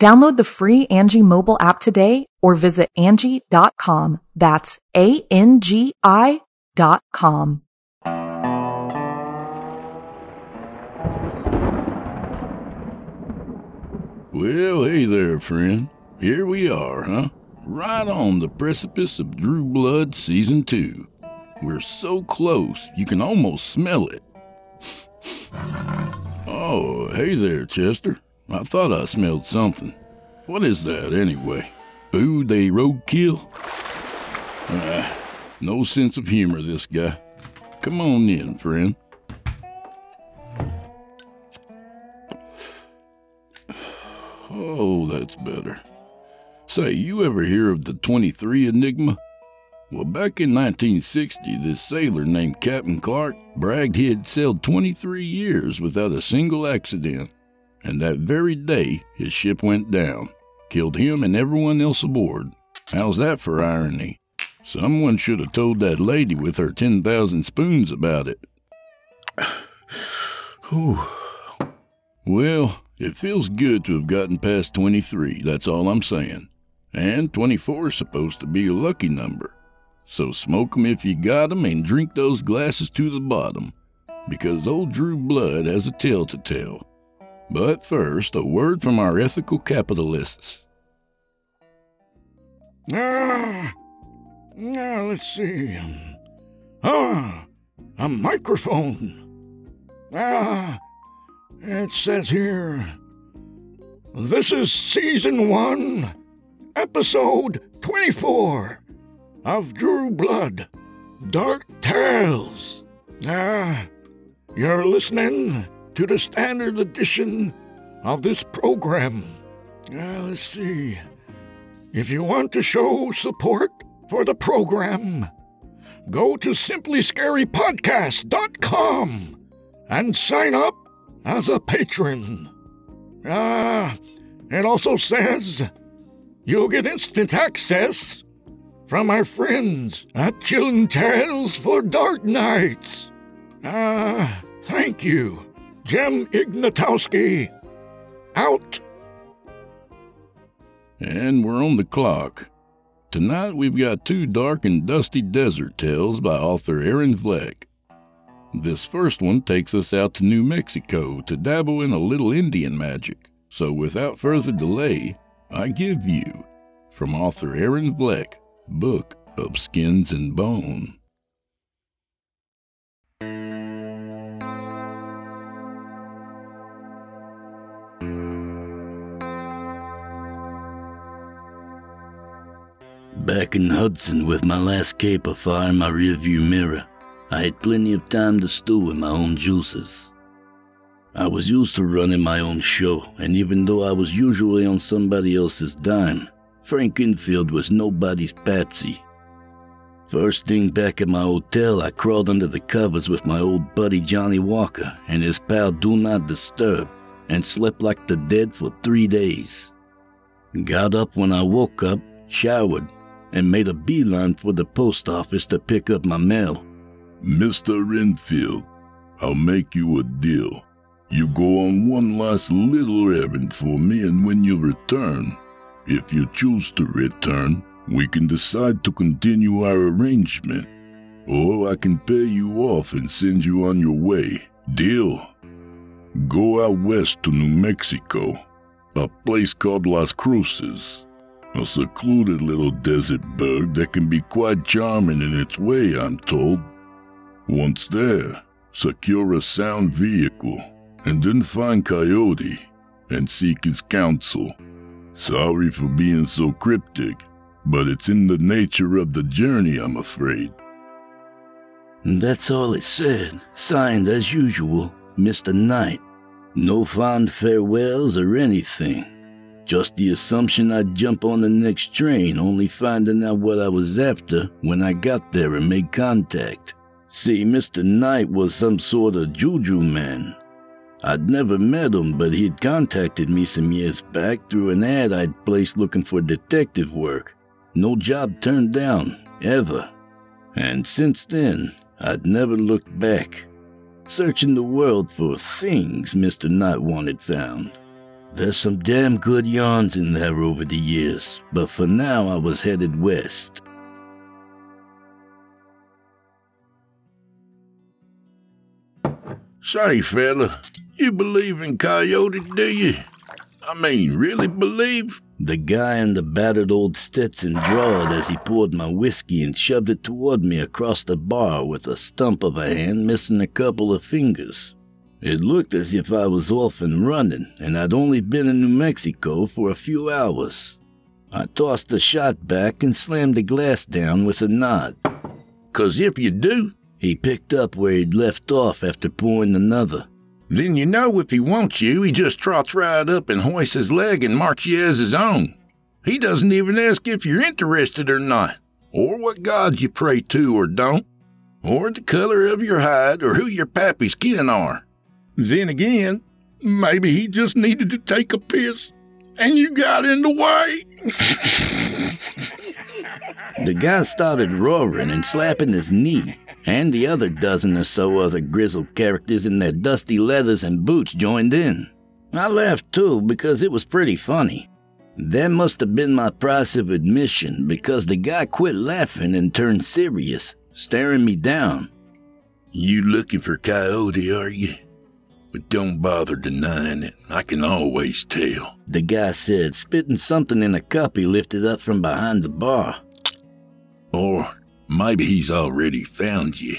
Download the free Angie mobile app today or visit Angie.com. That's A-N-G-I dot com. Well, hey there, friend. Here we are, huh? Right on the precipice of Drew Blood Season 2. We're so close, you can almost smell it. oh, hey there, Chester. I thought I smelled something. What is that, anyway? Food they roadkill? Ah, no sense of humor, this guy. Come on in, friend. Oh, that's better. Say, you ever hear of the 23 Enigma? Well, back in 1960, this sailor named Captain Clark bragged he had sailed 23 years without a single accident and that very day his ship went down, killed him and everyone else aboard. How's that for irony? Someone should have told that lady with her 10,000 spoons about it. well, it feels good to have gotten past 23, that's all I'm saying. And 24 is supposed to be a lucky number. So smoke 'em if you got 'em and drink those glasses to the bottom, because old Drew Blood has a tale to tell. But first, a word from our ethical capitalists. Ah, now let's see. Ah, a microphone. Ah, it says here. This is season one, episode 24 of Drew Blood Dark Tales. Ah, you're listening to the standard edition of this program. Uh, let's see. If you want to show support for the program, go to simplyscarypodcast.com and sign up as a patron. Ah, uh, it also says you'll get instant access from our friends at Chilling Tales for Dark Nights. Ah, uh, thank you. Jem Ignatowski, out. And we're on the clock. Tonight we've got two dark and dusty desert tales by author Aaron Vlek. This first one takes us out to New Mexico to dabble in a little Indian magic. So without further delay, I give you, from author Aaron Vlek, Book of Skins and Bone. Back in Hudson with my last cape afire in my rearview mirror, I had plenty of time to stew in my own juices. I was used to running my own show, and even though I was usually on somebody else's dime, Frank Renfield was nobody's patsy. First thing back at my hotel, I crawled under the covers with my old buddy Johnnie Walker and his pal Do Not Disturb, and slept like the dead for three days. Got up when I woke up, showered, and made a beeline for the post office to pick up my mail. Mr. Renfield, I'll make you a deal. You go on one last little errand for me, and when you return, if you choose to return, we can decide to continue our arrangement. Or I can pay you off and send you on your way. Deal? Go out west to New Mexico, a place called Las Cruces, a secluded little desert burg that can be quite charming in its way, I'm told. Once there, secure a sound vehicle, and then find Coyote and seek his counsel. Sorry for being so cryptic, but it's in the nature of the journey, I'm afraid. That's all it said, signed as usual, Mr. Knight. No fond farewells or anything. Just the assumption I'd jump on the next train, only finding out what I was after when I got there and made contact. See, Mr. Knight was some sort of juju man. I'd never met him, but he'd contacted me some years back through an ad I'd placed looking for detective work. No job turned down, ever. And since then, I'd never looked back, searching the world for things Mr. Knight wanted found. There's some damn good yarns in there over the years, but for now I was headed west. Say, fella, you believe in Coyote, do you? I mean, really believe? The guy in the battered old Stetson drawled as he poured my whiskey and shoved it toward me across the bar with a stump of a hand missing a couple of fingers. It looked as if I was off and running, and I'd only been in New Mexico for a few hours. I tossed the shot back and slammed the glass down with a nod. Cause if you do, He picked up where he'd left off after pouring another. then you know if he wants you, he just trots right up and hoists his leg and marks you as his own. He doesn't even ask if you're interested or not, or what gods you pray to or don't, or the color of your hide or who your pappy's kin are. Then again, maybe he just needed to take a piss and you got in the way. The guy started roaring and slapping his knee, and the other dozen or so other grizzled characters in their dusty leathers and boots joined in. I laughed too because it was pretty funny. That must have been my price of admission because the guy quit laughing and turned serious, staring me down. You looking for Coyote, are you? But don't bother denying it. I can always tell. The guy said, spitting something in a cup he lifted up from behind the bar. Or maybe he's already found you.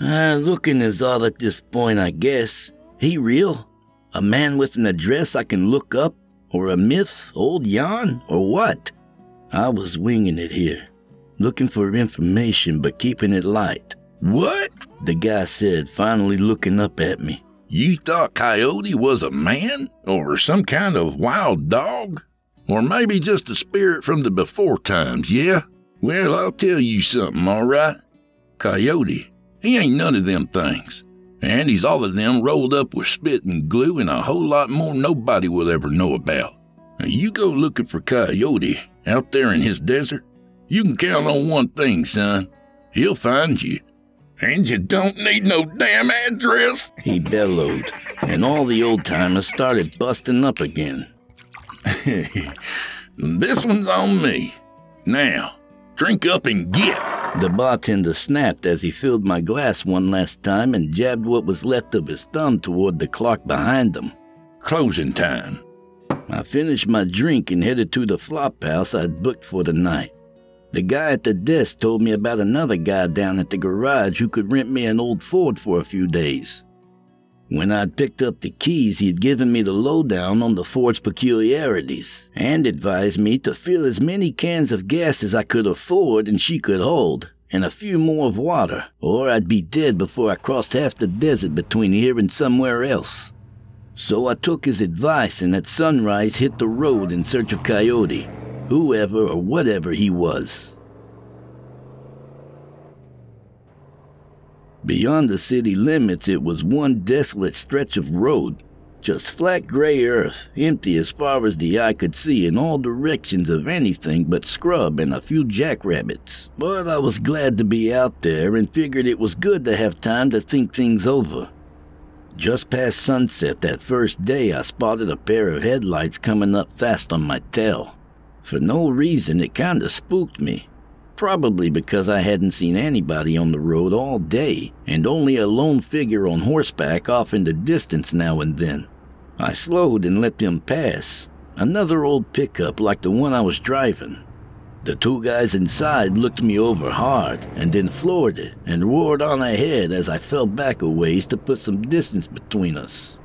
Ah, looking is all at this point, I guess. He real? A man with an address I can look up? Or a myth, old yarn, or what? I was winging it here, looking for information but keeping it light. What? The guy said, finally looking up at me. You thought Coyote was a man? Or some kind of wild dog? Or maybe just a spirit from the before times, yeah? Well, I'll tell you something, all right? Coyote, he ain't none of them things. And he's all of them rolled up with spit and glue and a whole lot more nobody will ever know about. Now, you go looking for Coyote out there in his desert, you can count on one thing, son. He'll find you. And you don't need no damn address. He bellowed, and all the old timers started busting up again. this one's on me. Now, drink up and get. The bartender snapped as he filled my glass one last time and jabbed what was left of his thumb toward the clock behind him. Closing time. I finished my drink and headed to the flop house I'd booked for the night. The guy at the desk told me about another guy down at the garage who could rent me an old Ford for a few days. When I'd picked up the keys, he'd given me the lowdown on the Ford's peculiarities and advised me to fill as many cans of gas as I could afford and she could hold, and a few more of water, or I'd be dead before I crossed half the desert between here and somewhere else. So I took his advice and at sunrise hit the road in search of Coyote, whoever or whatever he was. Beyond the city limits, it was one desolate stretch of road, Just flat gray earth, empty as far as the eye could see in all directions of anything but scrub and a few jackrabbits. But I was glad to be out there and figured it was good to have time to think things over. Just past sunset that first day, I spotted a pair of headlights coming up fast on my tail. For no reason, it kinda spooked me. Probably because I hadn't seen anybody on the road all day, and only a lone figure on horseback off in the distance now and then. I slowed and let them pass. Another old pickup like the one I was driving. The two guys inside looked me over hard and then floored it and roared on ahead as I fell back a ways to put some distance between us.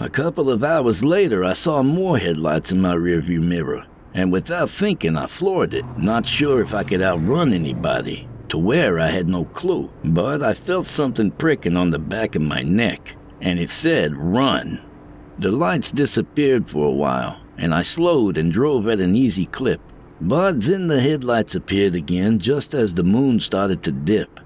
A couple of hours later, I saw more headlights in my rearview mirror, and without thinking, I floored it, not sure if I could outrun anybody. To where I had no clue, but I felt something pricking on the back of my neck, and it said, Run. The lights disappeared for a while, and I slowed and drove at an easy clip. But then the headlights appeared again just as the moon started to dip.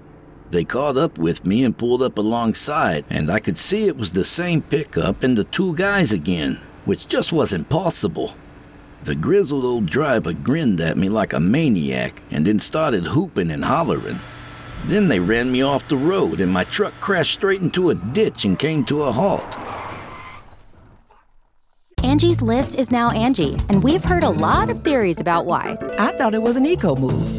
They caught up with me and pulled up alongside, and I could see it was the same pickup and the two guys again, which just wasn't possible. The grizzled old driver grinned at me like a maniac and then started hooping and hollering. Then they ran me off the road, and my truck crashed straight into a ditch and came to a halt. Angie's list is now Angie, and we've heard a lot of theories about why. I thought it was an eco move.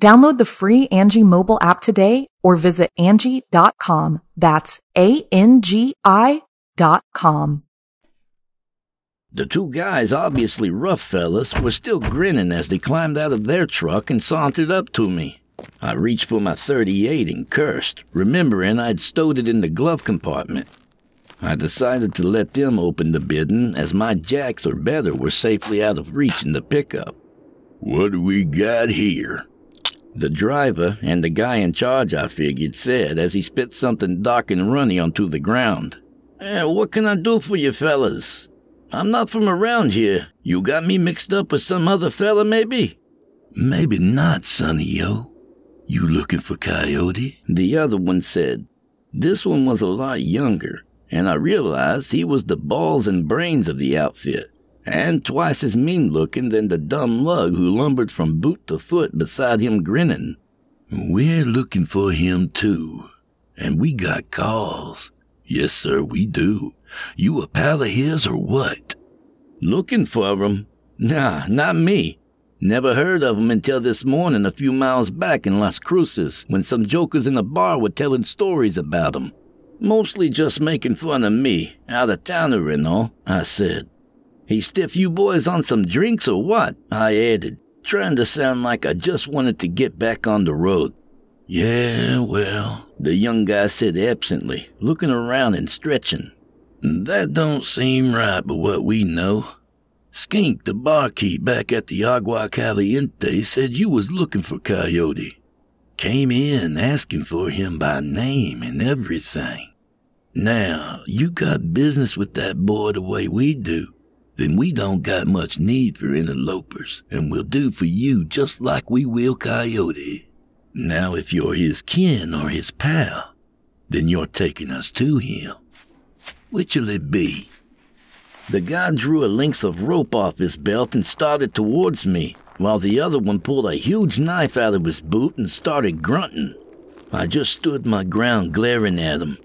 Download the free Angie mobile app today or visit Angie.com. That's A-N-G-I dot com. The two guys, obviously rough fellas, were still grinning as they climbed out of their truck and sauntered up to me. I reached for my 38 and cursed, remembering I'd stowed it in the glove compartment. I decided to let them open the bidding as my jacks or better were safely out of reach in the pickup. What do we got here? The driver and the guy in charge, I figured, said as he spit something dark and runny onto the ground. Eh, what can I do for you fellas? I'm not from around here. You got me mixed up with some other fella, maybe? Maybe not, Sonny yo. You looking for Coyote? The other one said. This one was a lot younger, and I realized he was the balls and brains of the outfit, and twice as mean looking than the dumb lug who lumbered from boot to foot beside him grinning. We're looking for him too, and we got calls. Yes, sir, we do. You a pal of his or what? Looking for him? Nah, not me. Never heard of him until this morning a few miles back in Las Cruces when some jokers in a bar were telling stories about him. Mostly just making fun of me, out of towner and all, I said. He stiff you boys on some drinks or what? I added, trying to sound like I just wanted to get back on the road. Yeah, well, the young guy said absently, looking around and stretching. That don't seem right, but what we know. Skink, the barkeep back at the Agua Caliente, said you was looking for Coyote. Came in asking for him by name and everything. Now, you got business with that boy the way we do, then we don't got much need for interlopers, and we'll do for you just like we will Coyote. Now, if you're his kin or his pal, Then you're taking us to him. Which'll it be? The guy drew a length of rope off his belt and started towards me, while the other one pulled a huge knife out of his boot and started grunting. I just stood my ground glaring at him.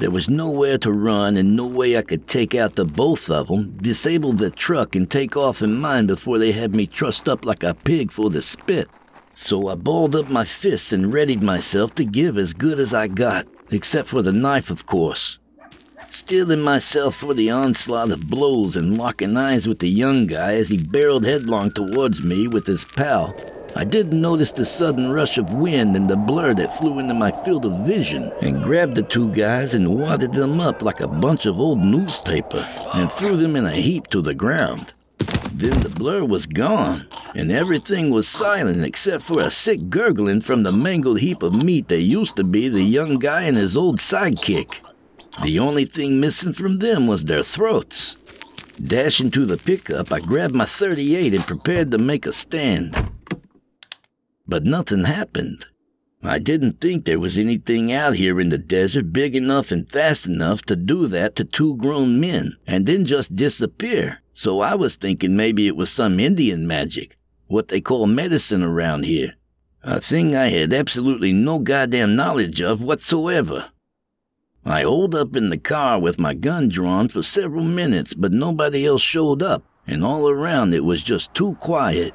There was nowhere to run and no way I could take out the both of them, disable the truck, and take off in mine before they had me trussed up like a pig for the spit. So I balled up my fists and readied myself to give as good as I got, except for the knife, of course. Steeling myself for the onslaught of blows and locking eyes with the young guy as he barreled headlong towards me with his pal, I didn't notice the sudden rush of wind and the blur that flew into my field of vision and grabbed the two guys and wadded them up like a bunch of old newspaper and threw them in a heap to the ground. Then the blur was gone, and everything was silent except for a sick gurgling from the mangled heap of meat that used to be the young guy and his old sidekick. The only thing missing from them was their throats. Dashing to the pickup, I grabbed my 38 and prepared to make a stand. But nothing happened. I didn't think there was anything out here in the desert big enough and fast enough to do that to two grown men and then just disappear. So I was thinking maybe it was some Indian magic, what they call medicine around here. A thing I had absolutely no goddamn knowledge of whatsoever. I holed up in the car with my gun drawn for several minutes, but nobody else showed up, and all around it was just too quiet.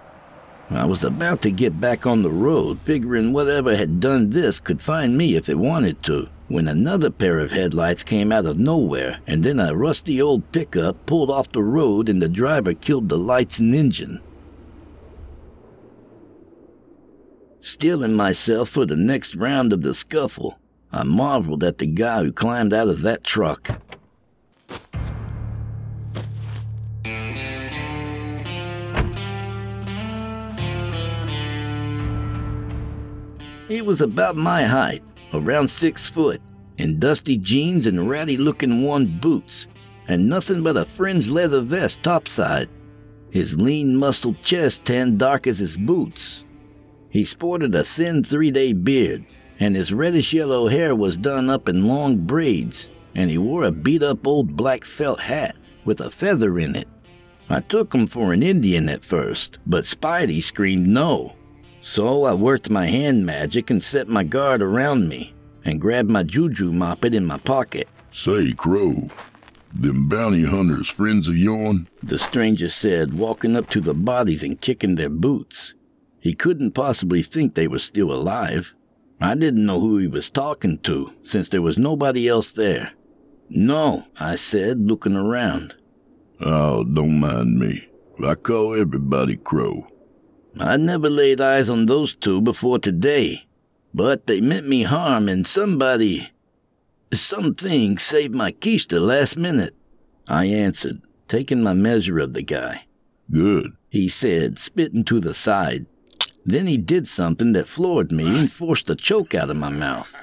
I was about to get back on the road, figuring whatever had done this could find me if it wanted to, when another pair of headlights came out of nowhere, and then a rusty old pickup pulled off the road and the driver killed the lights and engine. Steeling myself for the next round of the scuffle, I marveled at the guy who climbed out of that truck. He was about my height, around six foot, in dusty jeans and ratty looking worn boots, and nothing but a fringed leather vest topside. His lean, muscled chest tanned dark as his boots. He sported a thin three day beard, and his reddish yellow hair was done up in long braids, and he wore a beat up old black felt hat with a feather in it. I took him for an Indian at first, but Spidey screamed no. So I worked my hand magic and set my guard around me, and grabbed my juju moppet in my pocket. Say, Crow, them bounty hunters friends of yourn? The stranger said, walking up to the bodies and kicking their boots. He couldn't possibly think they were still alive. I didn't know who he was talking to, since there was nobody else there. No, I said, looking around. Oh, don't mind me. I call everybody Crow. I'd never laid eyes on those two before today, but they meant me harm, and somebody. Something saved my keister last minute. I answered, taking my measure of the guy. Good, he said, spitting to the side. Then he did something that floored me and forced a choke out of my mouth.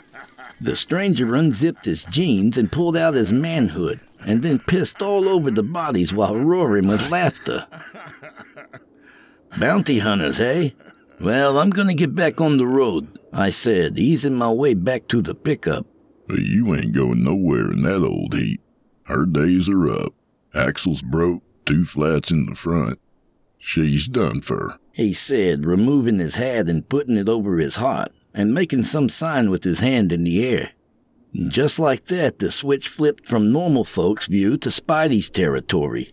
The stranger unzipped his jeans and pulled out his manhood, and then pissed all over the bodies while roaring with laughter. Bounty hunters, eh? Well, I'm gonna get back on the road, I said, easing my way back to the pickup. You ain't going nowhere in that old heat. Her days are up. Axle's broke, two flats in the front. She's done for, he said, removing his hat and putting it over his heart, and making some sign with his hand in the air. Just like that, the switch flipped from normal folks' view to Spidey's territory.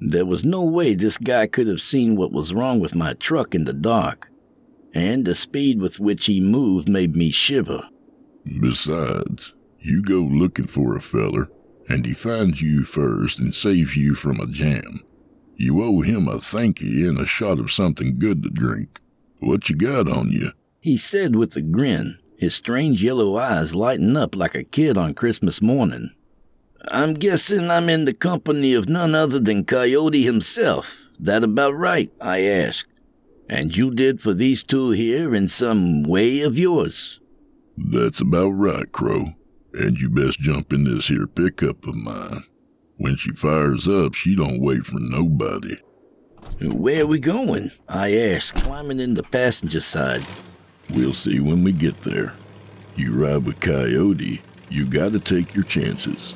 There was no way this guy could have seen what was wrong with my truck in the dark, and the speed with which he moved made me shiver. Besides, you go looking for a feller, and he finds you first and saves you from a jam. You owe him a thank you and a shot of something good to drink. What you got on you? He said with a grin, his strange yellow eyes lighting up like a kid on Christmas morning. I'm guessing I'm in the company of none other than Coyote himself. That about right? I asked. And you did for these two here in some way of yours? That's about right, Crow. And you best jump in this here pickup of mine. When she fires up, she don't wait for nobody. Where are we going? I asked, climbing in the passenger side. We'll see when we get there. You ride with Coyote, You gotta take your chances.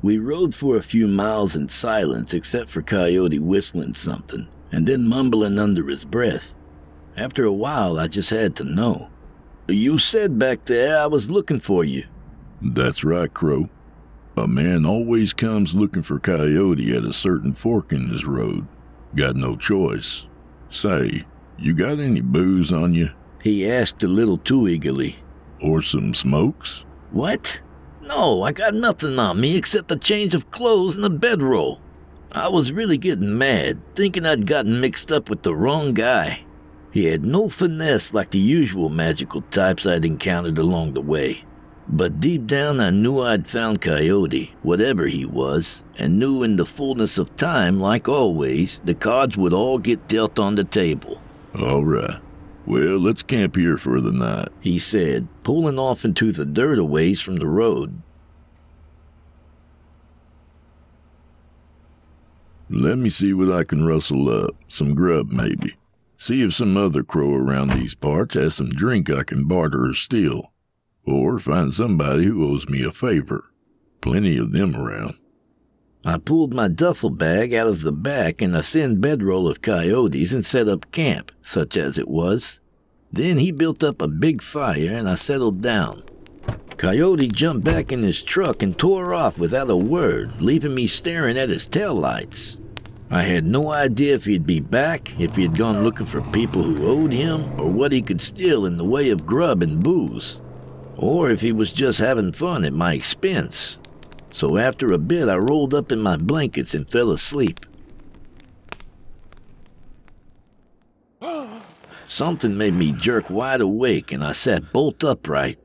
We rode for a few miles in silence except for Coyote whistling something and then mumbling under his breath. After a while, I just had to know. You said back there I was looking for you. That's right, Crow. A man always comes looking for Coyote at a certain fork in his road. Got no choice. Say, you got any booze on you? He asked a little too eagerly. Or some smokes? What? No, I got nothing on me except a change of clothes and a bedroll. I was really getting mad, thinking I'd gotten mixed up with the wrong guy. He had no finesse like the usual magical types I'd encountered along the way. But deep down, I knew I'd found Coyote, whatever he was, and knew in the fullness of time, like always, the cards would all get dealt on the table. All right. Well, let's camp here for the night, he said, pulling off into the dirt a ways from the road. Let me see what I can rustle up. Some grub, maybe. See if some other crow around these parts has some drink I can barter or steal. Or find somebody who owes me a favor. Plenty of them around. I pulled my duffel bag out of the back and a thin bedroll of coyotes and set up camp, such as it was. Then he built up a big fire and I settled down. Coyote jumped back in his truck and tore off without a word, leaving me staring at his tail lights. I had no idea if he'd be back, if he had gone looking for people who owed him, or what he could steal in the way of grub and booze, or if he was just having fun at my expense. So after a bit, I rolled up in my blankets and fell asleep. Something made me jerk wide awake, and I sat bolt upright.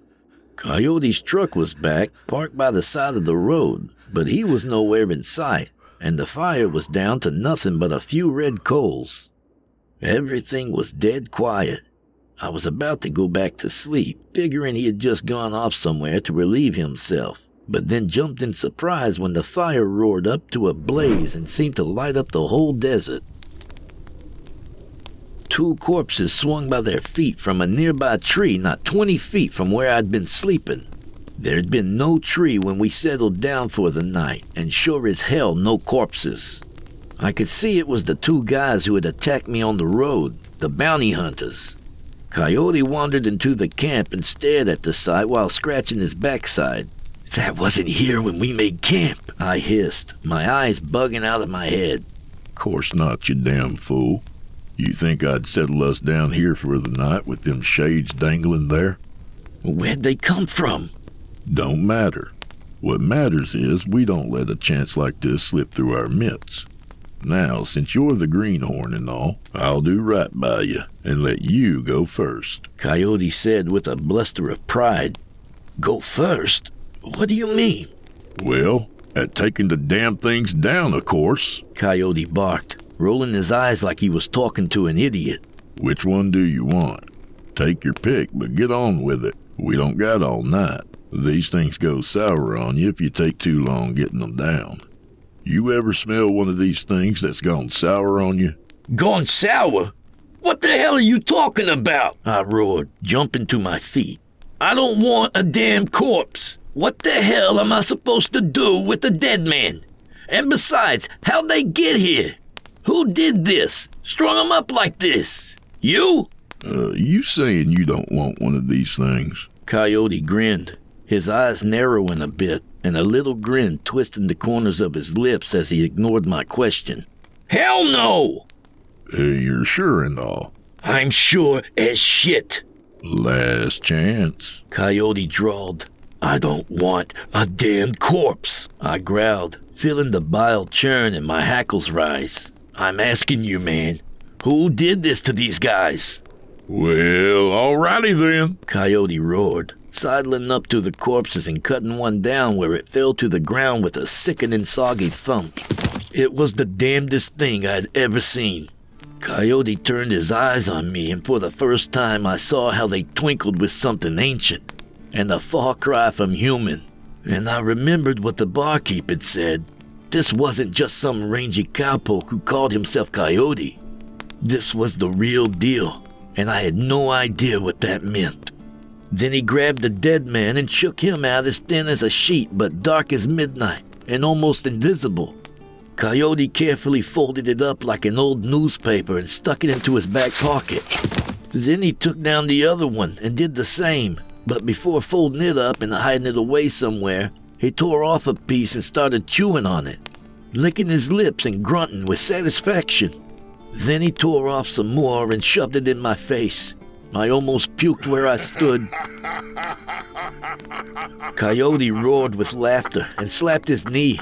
Coyote's truck was back, parked by the side of the road, but he was nowhere in sight, and the fire was down to nothing but a few red coals. Everything was dead quiet. I was about to go back to sleep, figuring he had just gone off somewhere to relieve himself, but then jumped in surprise when the fire roared up to a blaze and seemed to light up the whole desert. Two corpses swung by their feet from a nearby tree not 20 feet from where I'd been sleeping. There'd been no tree when we settled down for the night, and sure as hell no corpses. I could see it was the two guys who had attacked me on the road, the bounty hunters. Coyote wandered into the camp and stared at the sight while scratching his backside. That wasn't here when we made camp, I hissed, my eyes bugging out of my head. Course not, you damn fool. You think I'd settle us down here for the night with them shades dangling there? Where'd they come from? Don't matter. What matters is we don't let a chance like this slip through our mitts. Now, since you're the greenhorn and all, I'll do right by you and let you go first. Coyote said with a bluster of pride. Go first? What do you mean? Well, at taking the damn things down, of course. Coyote barked, rolling his eyes like he was talking to an idiot. Which one do you want? Take your pick, but get on with it. We don't got all night. These things go sour on you if you take too long getting them down. You ever smell one of these things that's gone sour on you? Gone sour? What the hell are you talking about? I roared, jumping to my feet. I don't want a damn corpse. What the hell am I supposed to do with a dead man? And besides, how'd they get here? Who did this? Strung them up like this? You? Uh, you saying you don't want one of these things? Coyote grinned, his eyes narrowing a bit, and a little grin twisting the corners of his lips as he ignored my question. Hell no! Hey, you're sure and all. I'm sure as shit. Last chance. Coyote drawled. I don't want a damn corpse, I growled, feeling the bile churn and my hackles rise. I'm asking you, man, who did this to these guys? Well, alrighty then, Coyote roared, sidling up to the corpses and cutting one down where it fell to the ground with a sickening soggy thump. It was the damnedest thing I'd ever seen. Coyote turned his eyes on me, and for the first time I saw how they twinkled with something ancient and a far cry from human. And I remembered what the barkeep had said. This wasn't just some rangy cowpoke who called himself Coyote. This was the real deal. and I had no idea what that meant. Then he grabbed the dead man and shook him out as thin as a sheet, but dark as midnight and almost invisible. Coyote carefully folded it up like an old newspaper and stuck it into his back pocket. Then he took down the other one and did the same, but before folding it up and hiding it away somewhere, he tore off a piece and started chewing on it, licking his lips and grunting with satisfaction. Then he tore off some more and shoved it in my face. I almost puked where I stood. Coyote roared with laughter and slapped his knee.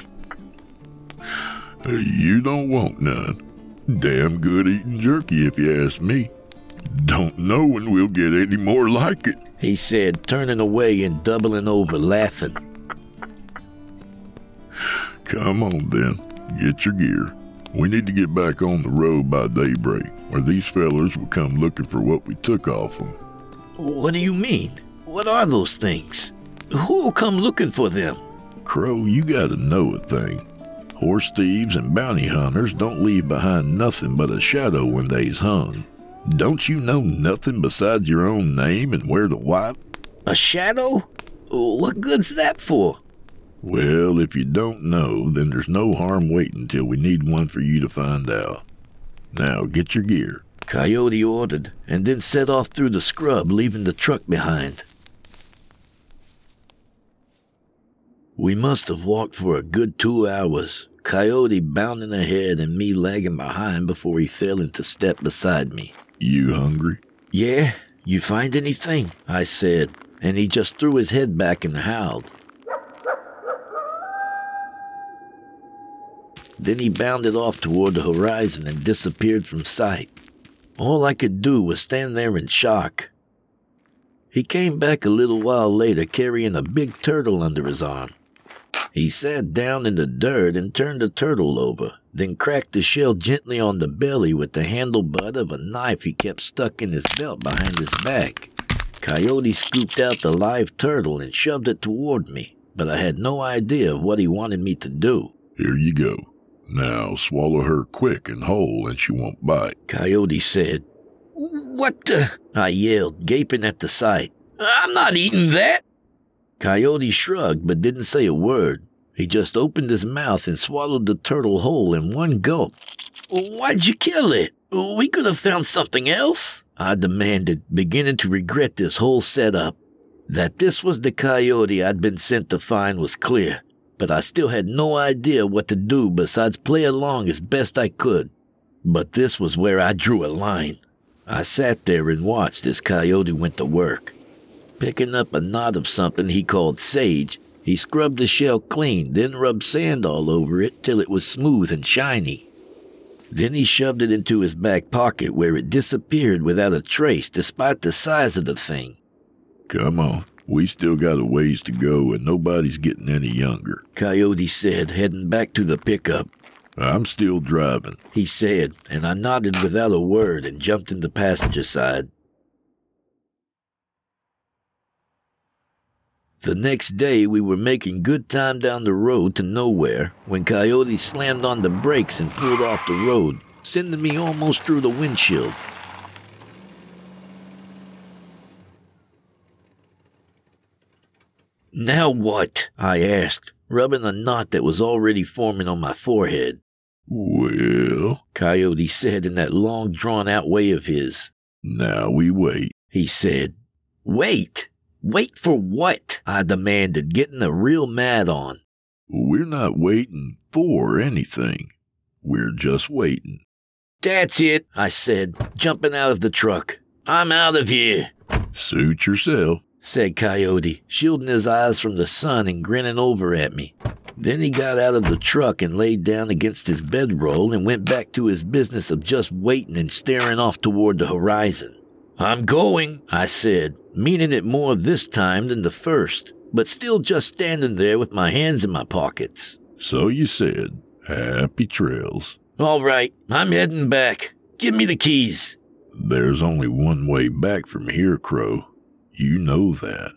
You don't want none. Damn good eating jerky, if you ask me. Don't know when we'll get any more like it, he said, turning away and doubling over, laughing. Come on, then. Get your gear. We need to get back on the road by daybreak, or these fellers will come looking for what we took off them. What do you mean? What are those things? Who'll come looking for them? Crow, you gotta know a thing. Horse thieves and bounty hunters don't leave behind nothing but a shadow when they's hung. Don't you know nothing besides your own name and where to wipe? A shadow? What good's that for? Well, if you don't know, then there's no harm waiting till we need one for you to find out. Now, get your gear. Coyote ordered, and then set off through the scrub, leaving the truck behind. We must have walked for a good two hours, Coyote bounding ahead and me lagging behind before he fell into step beside me. You hungry? Yeah, you find anything? I said, and he just threw his head back and howled. Then he bounded off toward the horizon and disappeared from sight. All I could do was stand there in shock. He came back a little while later carrying a big turtle under his arm. He sat down in the dirt and turned the turtle over, then cracked the shell gently on the belly with the handle butt of a knife he kept stuck in his belt behind his back. Coyote scooped out the live turtle and shoved it toward me, but I had no idea of what he wanted me to do. Here you go. Now swallow her quick and whole, and she won't bite. Coyote said. What the? I yelled, gaping at the sight. I'm not eating that. Coyote shrugged but didn't say a word. He just opened his mouth and swallowed the turtle whole in one gulp. Why'd you kill it? We could have found something else, I demanded, beginning to regret this whole setup. That this was the coyote I'd been sent to find was clear, but I still had no idea what to do besides play along as best I could. But this was where I drew a line. I sat there and watched as Coyote went to work. Picking up a knot of something he called sage, he scrubbed the shell clean, then rubbed sand all over it till it was smooth and shiny. Then he shoved it into his back pocket where it disappeared without a trace despite the size of the thing. Come on. We still got a ways to go and nobody's getting any younger. Coyote said, heading back to the pickup. I'm still driving, he said, and I nodded without a word and jumped in the passenger side. The next day, we were making good time down the road to nowhere when Coyote slammed on the brakes and pulled off the road, sending me almost through the windshield. Now what? I asked, rubbing a knot that was already forming on my forehead. Well, Coyote said in that long drawn out way of his. Now we wait, he said. Wait? Wait for what? I demanded, getting a real mad on. We're not waiting for anything. We're just waiting. That's it, I said, jumping out of the truck. I'm out of here. Suit yourself, said Coyote, shielding his eyes from the sun and grinning over at me. Then he got out of the truck and laid down against his bedroll and went back to his business of just waiting and staring off toward the horizon. I'm going, I said, meaning it more this time than the first, but still just standing there with my hands in my pockets. So you said. Happy trails. All right, I'm heading back. Give me the keys. There's only one way back from here, Crow. You know that.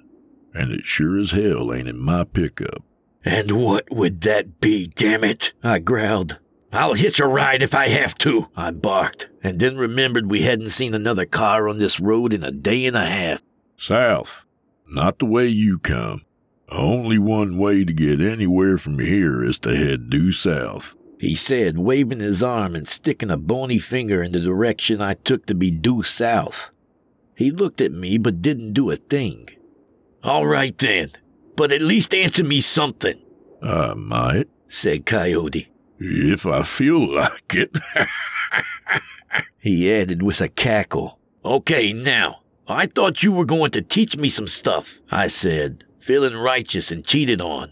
And it sure as hell ain't in my pickup. And what would that be, damn it? I growled. I'll hitch a ride if I have to, I barked, and then remembered we hadn't seen another car on this road in a day and a half. South. Not the way you come. Only one way to get anywhere from here is to head due south. He said, waving his arm and sticking a bony finger in the direction I took to be due south. He looked at me but didn't do a thing. All right then, but at least answer me something. I might, said Coyote. If I feel like it. he added with a cackle. Okay, now, I thought you were going to teach me some stuff, I said, feeling righteous and cheated on.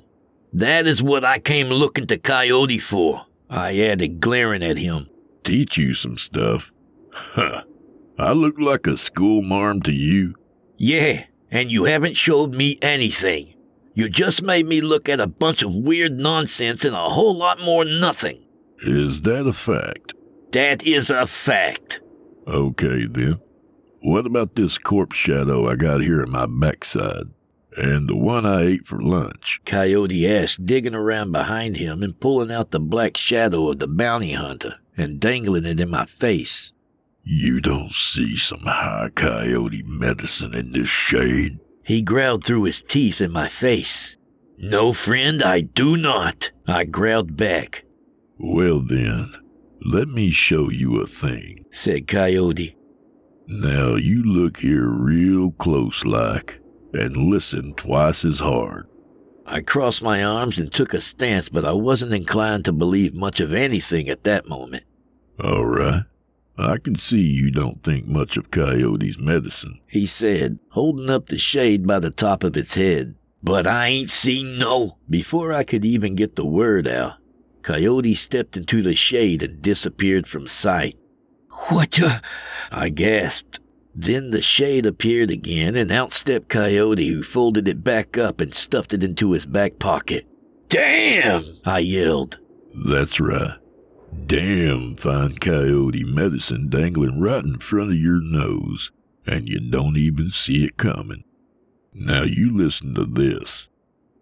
That is what I came looking to Coyote for, I added, glaring at him. Teach you some stuff? Huh. I look like a schoolmarm to you? Yeah, and you haven't showed me anything. You just made me look at a bunch of weird nonsense and a whole lot more nothing. Is that a fact? That is a fact. Okay, then. What about this corpse shadow I got here in my backside? And the one I ate for lunch? Coyote asked, digging around behind him and pulling out the black shadow of the bounty hunter and dangling it in my face. You don't see some high coyote medicine in this shade? He growled through his teeth in my face. No, friend, I do not. I growled back. Well, then, let me show you a thing, said Coyote. Now you look here real close like and listen twice as hard. I crossed my arms and took a stance, but I wasn't inclined to believe much of anything at that moment. All right. I can see you don't think much of Coyote's medicine, he said, holding up the shade by the top of its head. But I ain't seen no. Before I could even get the word out, Coyote stepped into the shade and disappeared from sight. What the? I gasped. Then the shade appeared again, and out stepped Coyote, who folded it back up and stuffed it into his back pocket. Damn! I yelled. That's right. Damn fine coyote medicine dangling right in front of your nose, and you don't even see it coming. Now you listen to this.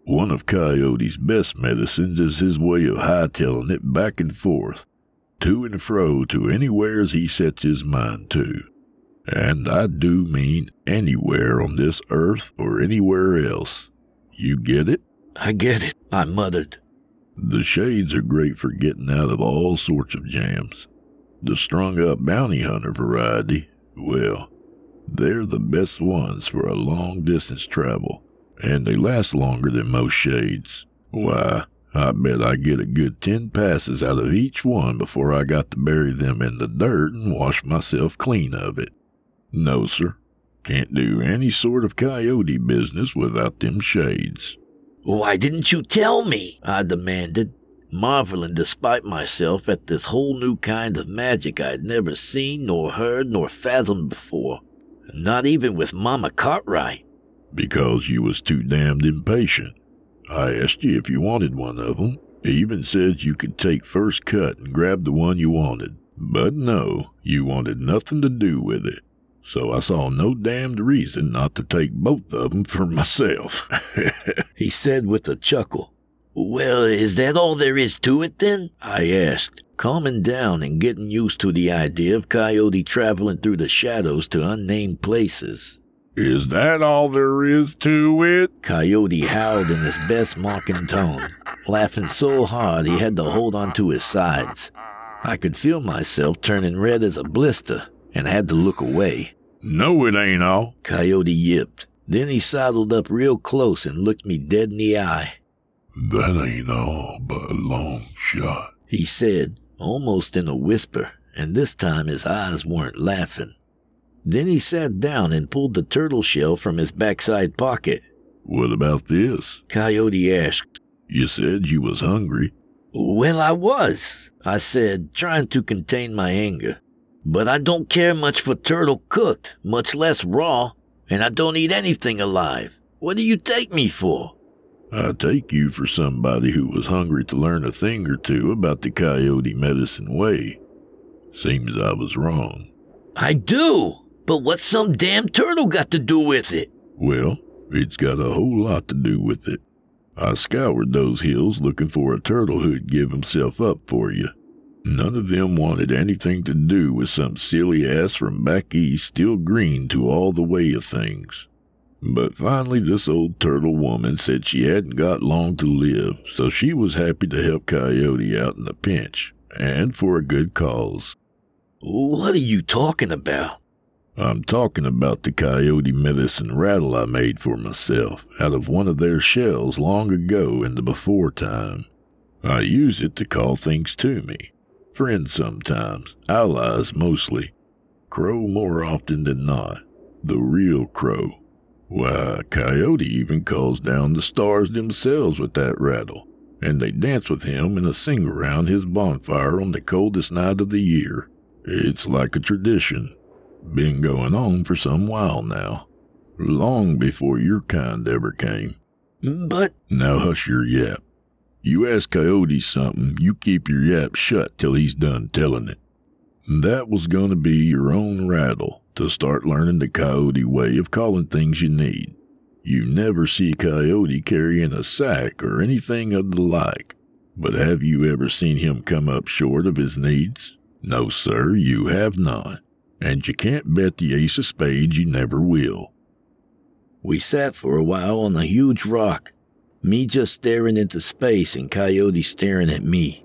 One of Coyote's best medicines is his way of hightailing it back and forth, to and fro to anywheres he sets his mind to. And I do mean anywhere on this earth or anywhere else. You get it? I get it, I muttered. The shades are great for getting out of all sorts of jams. The strung up bounty hunter variety, well, they're the best ones for a long distance travel, and they last longer than most shades. Why, I bet I get a good ten passes out of each one before I got to bury them in the dirt and wash myself clean of it. No, sir. Can't do any sort of coyote business without them shades. Why didn't you tell me? I demanded, marveling despite myself at this whole new kind of magic I'd never seen nor heard nor fathomed before. Not even with Mama Cartwright. Because you was too damned impatient. I asked you if you wanted one of 'em. Even said you could take first cut and grab the one you wanted. But no, you wanted nothing to do with it so I saw no damned reason not to take both of them for myself. he said with a chuckle. Well, is that all there is to it then? I asked, calming down and getting used to the idea of Coyote traveling through the shadows to unnamed places. Is that all there is to it? Coyote howled in his best mocking tone, laughing so hard he had to hold on to his sides. I could feel myself turning red as a blister and had to look away. No, it ain't all. Coyote yipped. Then he sidled up real close and looked me dead in the eye. That ain't all but a long shot, he said, almost in a whisper, and this time his eyes weren't laughing. Then he sat down and pulled the turtle shell from his backside pocket. What about this? Coyote asked. You said you was hungry. Well, I was, I said, trying to contain my anger. But I don't care much for turtle cooked, much less raw, and I don't eat anything alive. What do you take me for? I take you for somebody who was hungry to learn a thing or two about the coyote medicine way. Seems I was wrong. I do, but what's some damn turtle got to do with it? Well, it's got a whole lot to do with it. I scoured those hills looking for a turtle who'd give himself up for you. None of them wanted anything to do with some silly ass from back east still green to all the way of things. But finally, this old turtle woman said she hadn't got long to live, so she was happy to help Coyote out in a pinch, and for a good cause. What are you talking about? I'm talking about the coyote medicine rattle I made for myself out of one of their shells long ago in the before time. I use it to call things to me. Friends sometimes, allies mostly. Crow more often than not. The real crow. Why, Coyote even calls down the stars themselves with that rattle, and they dance with him and sing around his bonfire on the coldest night of the year. It's like a tradition. Been going on for some while now. Long before your kind ever came. But. Now hush your yap. You ask Coyote something, you keep your yap shut till he's done telling it. That was going to be your own rattle to start learning the coyote way of calling things you need. You never see Coyote carrying a sack or anything of the like, but have you ever seen him come up short of his needs? No, sir, you have not, and you can't bet the ace of spades you never will. We sat for a while on a huge rock, me just staring into space and Coyote staring at me.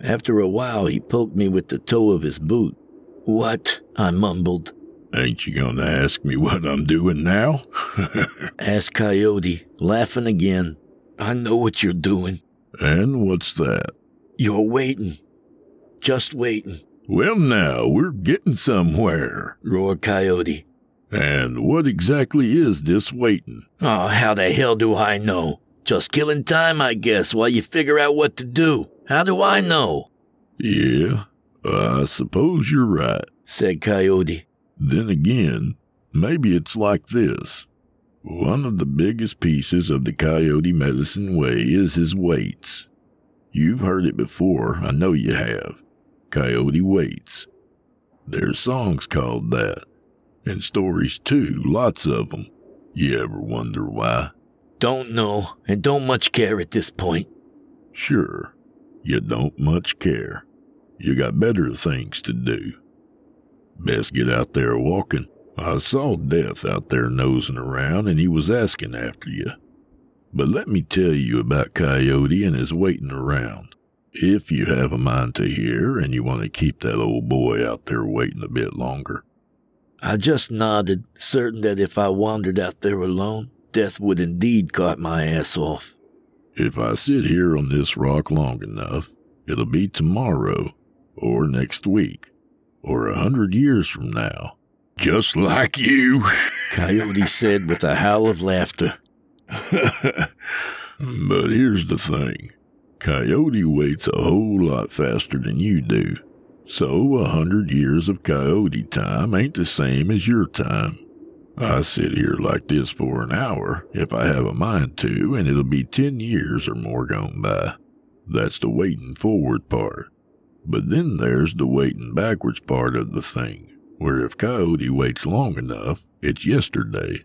After a while, he poked me with the toe of his boot. What? I mumbled. Ain't you gonna ask me what I'm doing now? asked Coyote, laughing again. I know what you're doing. And what's that? You're waiting. Just waiting. Well, now, we're getting somewhere, roared Coyote. And what exactly is this waiting? Oh, how the hell do I know? Just killing time, I guess, while you figure out what to do. How do I know? Yeah, I suppose you're right, said Coyote. Then again, maybe it's like this. One of the biggest pieces of the coyote medicine way is his waits. You've heard it before, I know you have. Coyote waits. There's songs called that. And stories too, lots of them. You ever wonder why? Don't know, and don't much care at this point. Sure, you don't much care. You got better things to do. Best get out there walking. I saw Death out there nosing around, and he was asking after you. But let me tell you about Coyote and his waiting around. If you have a mind to hear and you want to keep that old boy out there waiting a bit longer. I just nodded, certain that if I wandered out there alone, death would indeed cut my ass off. If I sit here on this rock long enough, it'll be tomorrow, or next week, or a hundred years from now. Just like you, Coyote said with a howl of laughter. but here's the thing Coyote waits a whole lot faster than you do. So a hundred years of coyote time ain't the same as your time. I sit here like this for an hour if I have a mind to, and it'll be ten years or more gone by. That's the waiting forward part. But then there's the waiting backwards part of the thing, where if Coyote waits long enough, it's yesterday,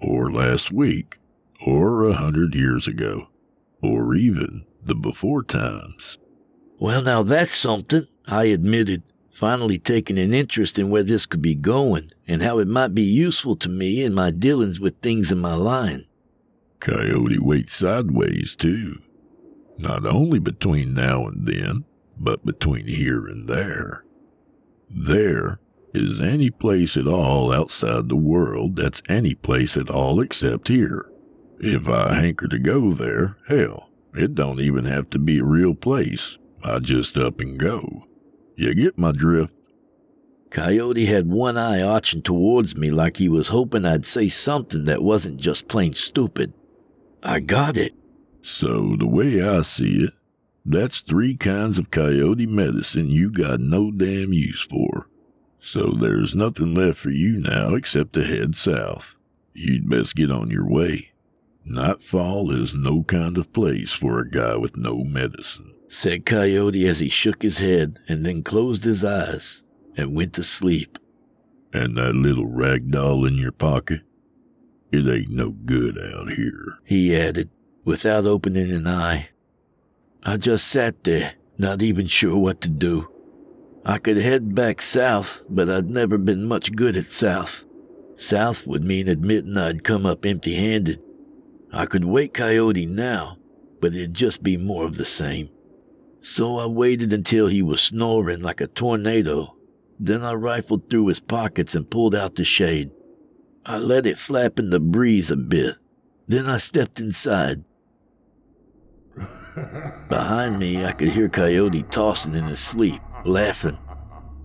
or last week, or a hundred years ago, or even the before times. Well, now that's something, I admitted finally taking an interest in where this could be going and how it might be useful to me in my dealings with things in my line. Coyote waits sideways, too. Not only between now and then, but between here and there. There is any place at all outside the world that's any place at all except here. If I hanker to go there, hell, it don't even have to be a real place. I just up and go. You get my drift? Coyote had one eye arching towards me like he was hoping I'd say something that wasn't just plain stupid. I got it. So, the way I see it, that's three kinds of coyote medicine you got no damn use for. So there's nothing left for you now except to head south. You'd best get on your way. Nightfall is no kind of place for a guy with no medicine said Coyote as he shook his head and then closed his eyes and went to sleep. And that little rag doll in your pocket? It ain't no good out here, he added, without opening an eye. I just sat there, not even sure what to do. I could head back south, but I'd never been much good at south. South would mean admitting I'd come up empty handed. I could wake Coyote now, but it'd just be more of the same. So I waited until he was snoring like a tornado. Then I rifled through his pockets and pulled out the shade. I let it flap in the breeze a bit. Then I stepped inside. Behind me, I could hear Coyote tossing in his sleep, laughing.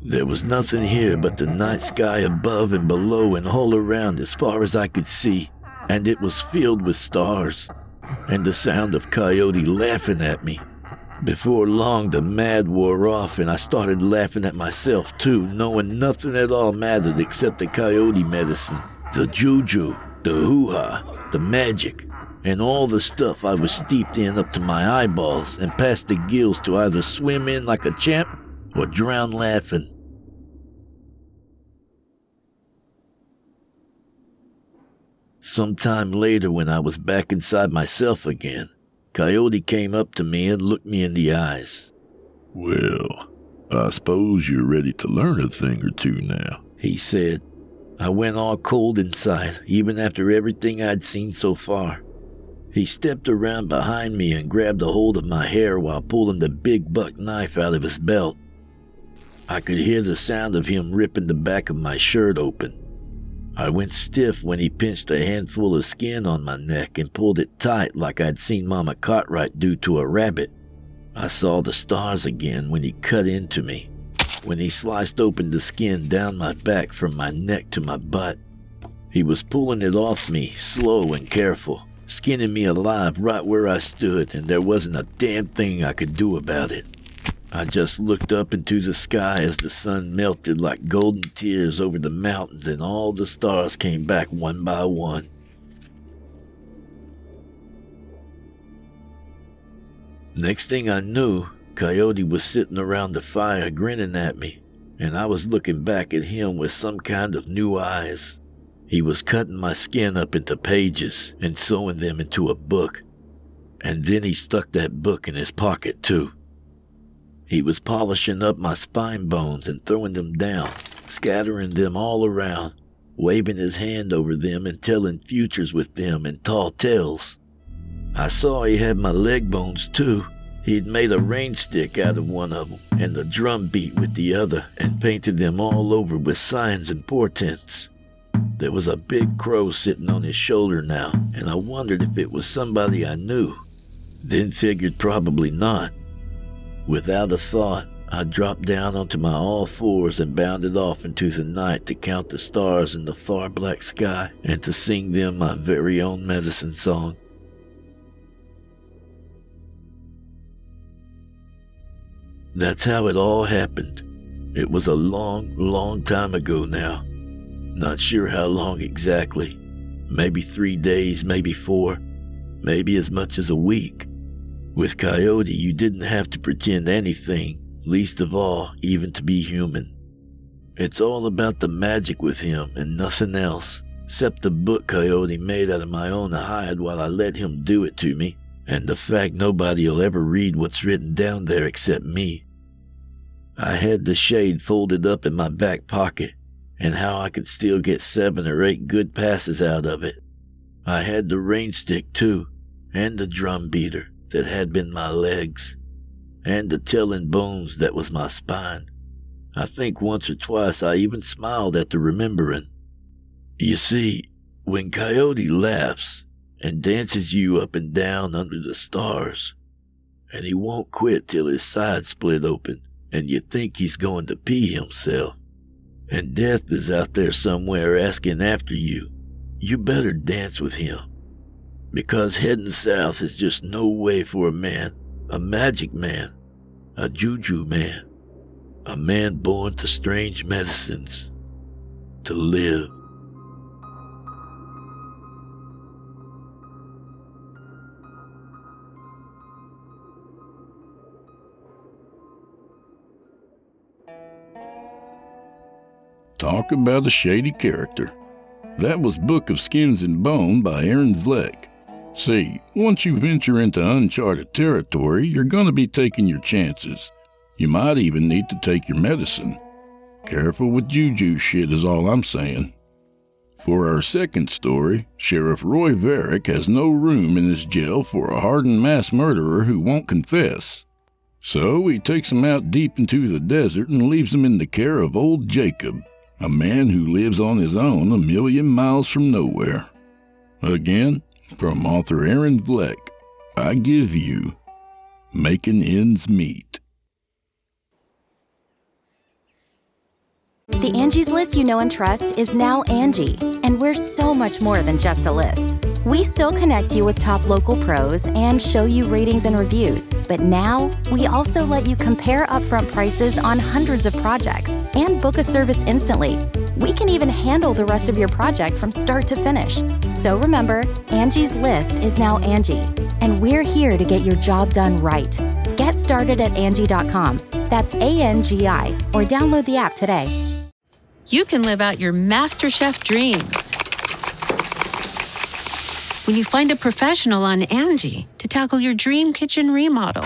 There was nothing here but the night sky above and below and all around as far as I could see, and it was filled with stars, and the sound of Coyote laughing at me. Before long, the mad wore off, and I started laughing at myself too, knowing nothing at all mattered except the coyote medicine, the juju, the hoo ha, the magic, and all the stuff I was steeped in up to my eyeballs and past the gills to either swim in like a champ or drown laughing. Sometime later, when I was back inside myself again, Coyote came up to me and looked me in the eyes. Well, I suppose you're ready to learn a thing or two now, he said. I went all cold inside, even after everything I'd seen so far. He stepped around behind me and grabbed a hold of my hair while pulling the big buck knife out of his belt. I could hear the sound of him ripping the back of my shirt open. I went stiff when he pinched a handful of skin on my neck and pulled it tight like I'd seen Mama Cartwright do to a rabbit. I saw the stars again when he cut into me, when he sliced open the skin down my back from my neck to my butt. He was pulling it off me, slow and careful, skinning me alive right where I stood, and there wasn't a damn thing I could do about it. I just looked up into the sky as the sun melted like golden tears over the mountains and all the stars came back one by one. Next thing I knew, Coyote was sitting around the fire grinning at me, and I was looking back at him with some kind of new eyes. He was cutting my skin up into pages and sewing them into a book, and then he stuck that book in his pocket too. He was polishing up my spine bones and throwing them down, scattering them all around, waving his hand over them and telling futures with them in tall tales. I saw he had my leg bones too. He'd made a rain stick out of one of them and the drum beat with the other and painted them all over with signs and portents. There was a big crow sitting on his shoulder now, and I wondered if it was somebody I knew. Then figured probably not. Without a thought, I dropped down onto my all fours and bounded off into the night to count the stars in the far black sky and to sing them my very own medicine song. That's how it all happened. It was a long, long time ago now. Not sure how long exactly. Maybe three days, maybe four, maybe as much as a week. With Coyote, you didn't have to pretend anything, least of all, even to be human. It's all about the magic with him and nothing else, except the book Coyote made out of my own hide while I let him do it to me, and the fact nobody'll ever read what's written down there except me. I had the shade folded up in my back pocket, and how I could still get seven or eight good passes out of it. I had the rain stick too, and the drum beater that had been my legs, and the telling bones that was my spine. I think once or twice I even smiled at the remembering. You see, when Coyote laughs and dances you up and down under the stars, and he won't quit till his side split open and you think he's going to pee himself, and death is out there somewhere asking after you, you better dance with him because heading south is just no way for a man, a magic man, a juju man, a man born to strange medicines, to live. Talk about a shady character. That was Book of Skins and Bone by Aaron Vlek. See, once you venture into uncharted territory, you're going to be taking your chances. You might even need to take your medicine. Careful with juju shit, is all I'm saying. For our second story, Sheriff Roy Varick has no room in his jail for a hardened mass murderer who won't confess. So he takes him out deep into the desert and leaves him in the care of old Jacob, a man who lives on his own a million miles from nowhere. Again, from author Aaron Vlek, I give you Making Ends Meet. The Angie's list you know and trust is now Angie, and we're so much more than just a list. We still connect you with top local pros and show you ratings and reviews, but now we also let you compare upfront prices on hundreds of projects and book a service instantly. We can even handle the rest of your project from start to finish. So remember, Angie's list is now Angie, and we're here to get your job done right. Get started at Angie.com. That's A N G I, or download the app today. You can live out your MasterChef dreams when you find a professional on Angie to tackle your dream kitchen remodel.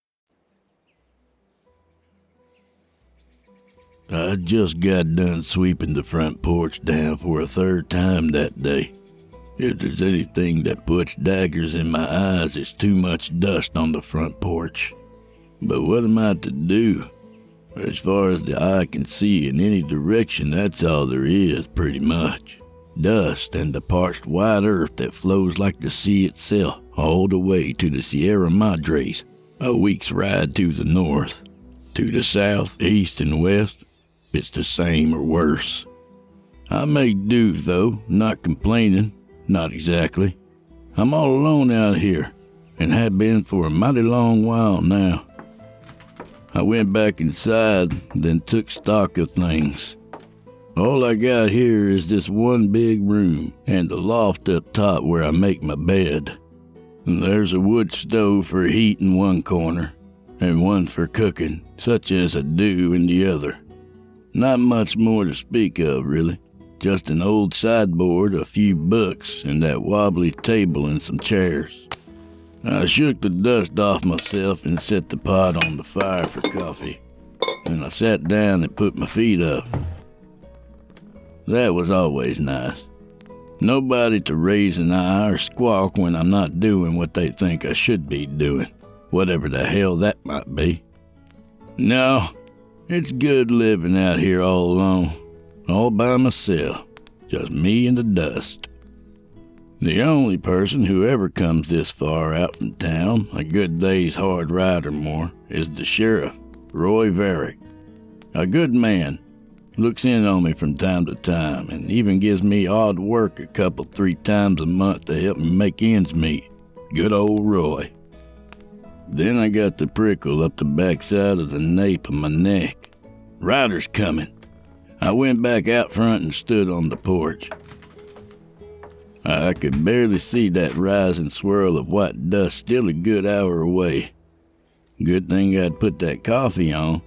I just got done sweeping the front porch down for a third time that day. If there's anything that puts daggers in my eyes, it's too much dust on the front porch. But what am I to do? As far as the eye can see in any direction, that's all there is, pretty much. Dust and the parched white earth that flows like the sea itself, all the way to the Sierra Madres, a week's ride to the north. To the south, east, and west, it's the same or worse. I make do, though, not complaining, not exactly. I'm all alone out here, and have been for a mighty long while now. I went back inside, then took stock of things. All I got here is this one big room and the loft up top where I make my bed. And there's a wood stove for heat in one corner, and one for cooking, such as I do in the other. Not much more to speak of, really. Just an old sideboard, a few books, and that wobbly table and some chairs. I shook the dust off myself and set the pot on the fire for coffee. Then I sat down and put my feet up. That was always nice. Nobody to raise an eye or squawk when I'm not doing what they think I should be doing, whatever the hell that might be. No, it's good living out here all alone, all by myself, just me and the dust. The only person who ever comes this far out from town, a good day's hard ride or more, is the sheriff, Roy Varick. A good man, looks in on me from time to time, and even gives me odd work a couple, three times a month to help me make ends meet. Good old Roy. Then I got the prickle up the backside of the nape of my neck. Riders coming. I went back out front and stood on the porch. I could barely see that rising swirl of white dust still a good hour away. Good thing I'd put that coffee on.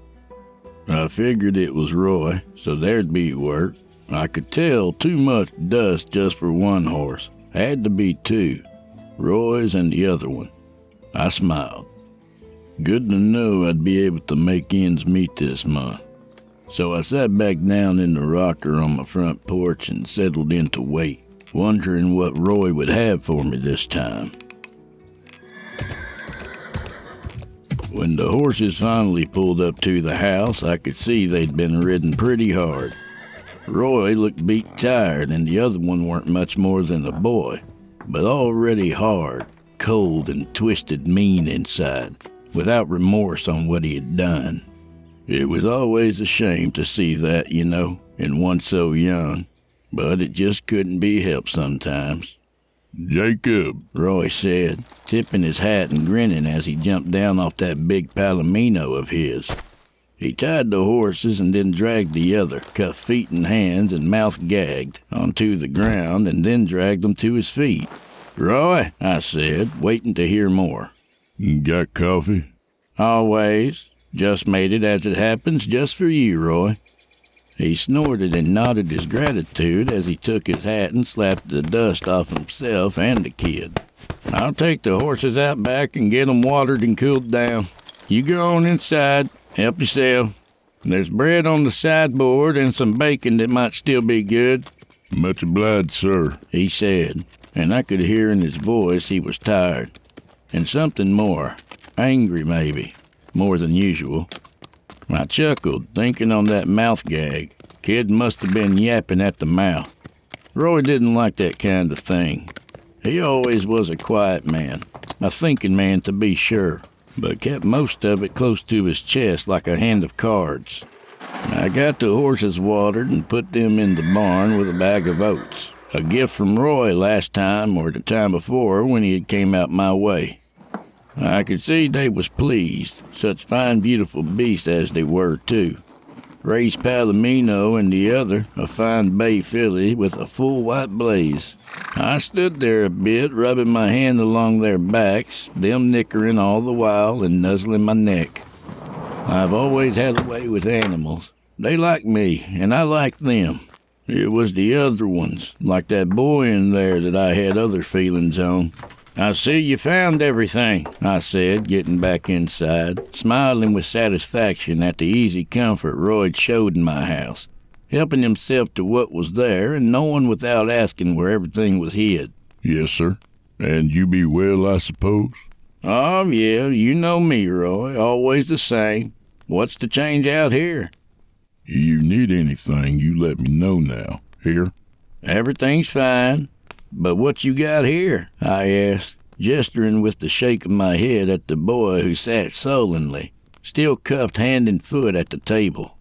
I figured it was Roy, so there'd be work. I could tell too much dust just for one horse. Had to be two. Roy's and the other one. I smiled. Good to know I'd be able to make ends meet this month. So I sat back down in the rocker on my front porch and settled in to wait, wondering what Roy would have for me this time. When the horses finally pulled up to the house, I could see they'd been ridden pretty hard. Roy looked beat tired, and the other one weren't much more than a boy, but already hard, cold, and twisted mean inside, without remorse on what he had done. It was always a shame to see that, you know, in one so young, but it just couldn't be helped sometimes. Jacob, Roy said, tipping his hat and grinning as he jumped down off that big palomino of his. He tied the horses and then dragged the other, cuffed feet and hands and mouth gagged, onto the ground and then dragged them to his feet. Roy, I said, waiting to hear more. Got coffee? Always. Just made it as it happens, just for you, Roy. He snorted and nodded his gratitude as he took his hat and slapped the dust off himself and the kid. I'll take the horses out back and get 'em watered and cooled down. You go on inside, help yourself. There's bread on the sideboard and some bacon that might still be good. Much obliged, sir, he said, and I could hear in his voice he was tired. And something more, angry maybe, more than usual. I chuckled, thinking on that mouth gag. Kid must have been yapping at the mouth. Roy didn't like that kind of thing. He always was a quiet man, a thinking man to be sure, but kept most of it close to his chest like a hand of cards. I got the horses watered and put them in the barn with a bag of oats. A gift from Roy last time or the time before when he had came out my way. I could see they was pleased, such fine, beautiful beasts as they were, too. Raised Palomino and the other, a fine bay filly with a full white blaze. I stood there a bit, rubbing my hand along their backs, them nickering all the while and nuzzling my neck. I've always had a way with animals. They like me, and I like them. It was the other ones, like that boy in there, that I had other feelings on. I see you found everything, I said, getting back inside, smiling with satisfaction at the easy comfort Roy showed in my house, helping himself to what was there and knowing without asking where everything was hid. Yes, sir. And you be well, I suppose? Oh, yeah, you know me, Roy, always the same. What's the change out here? You need anything, you let me know now. Here? Everything's fine. But what you got here? I asked, gesturing with the shake of my head at the boy who sat sullenly, still cuffed hand and foot at the table.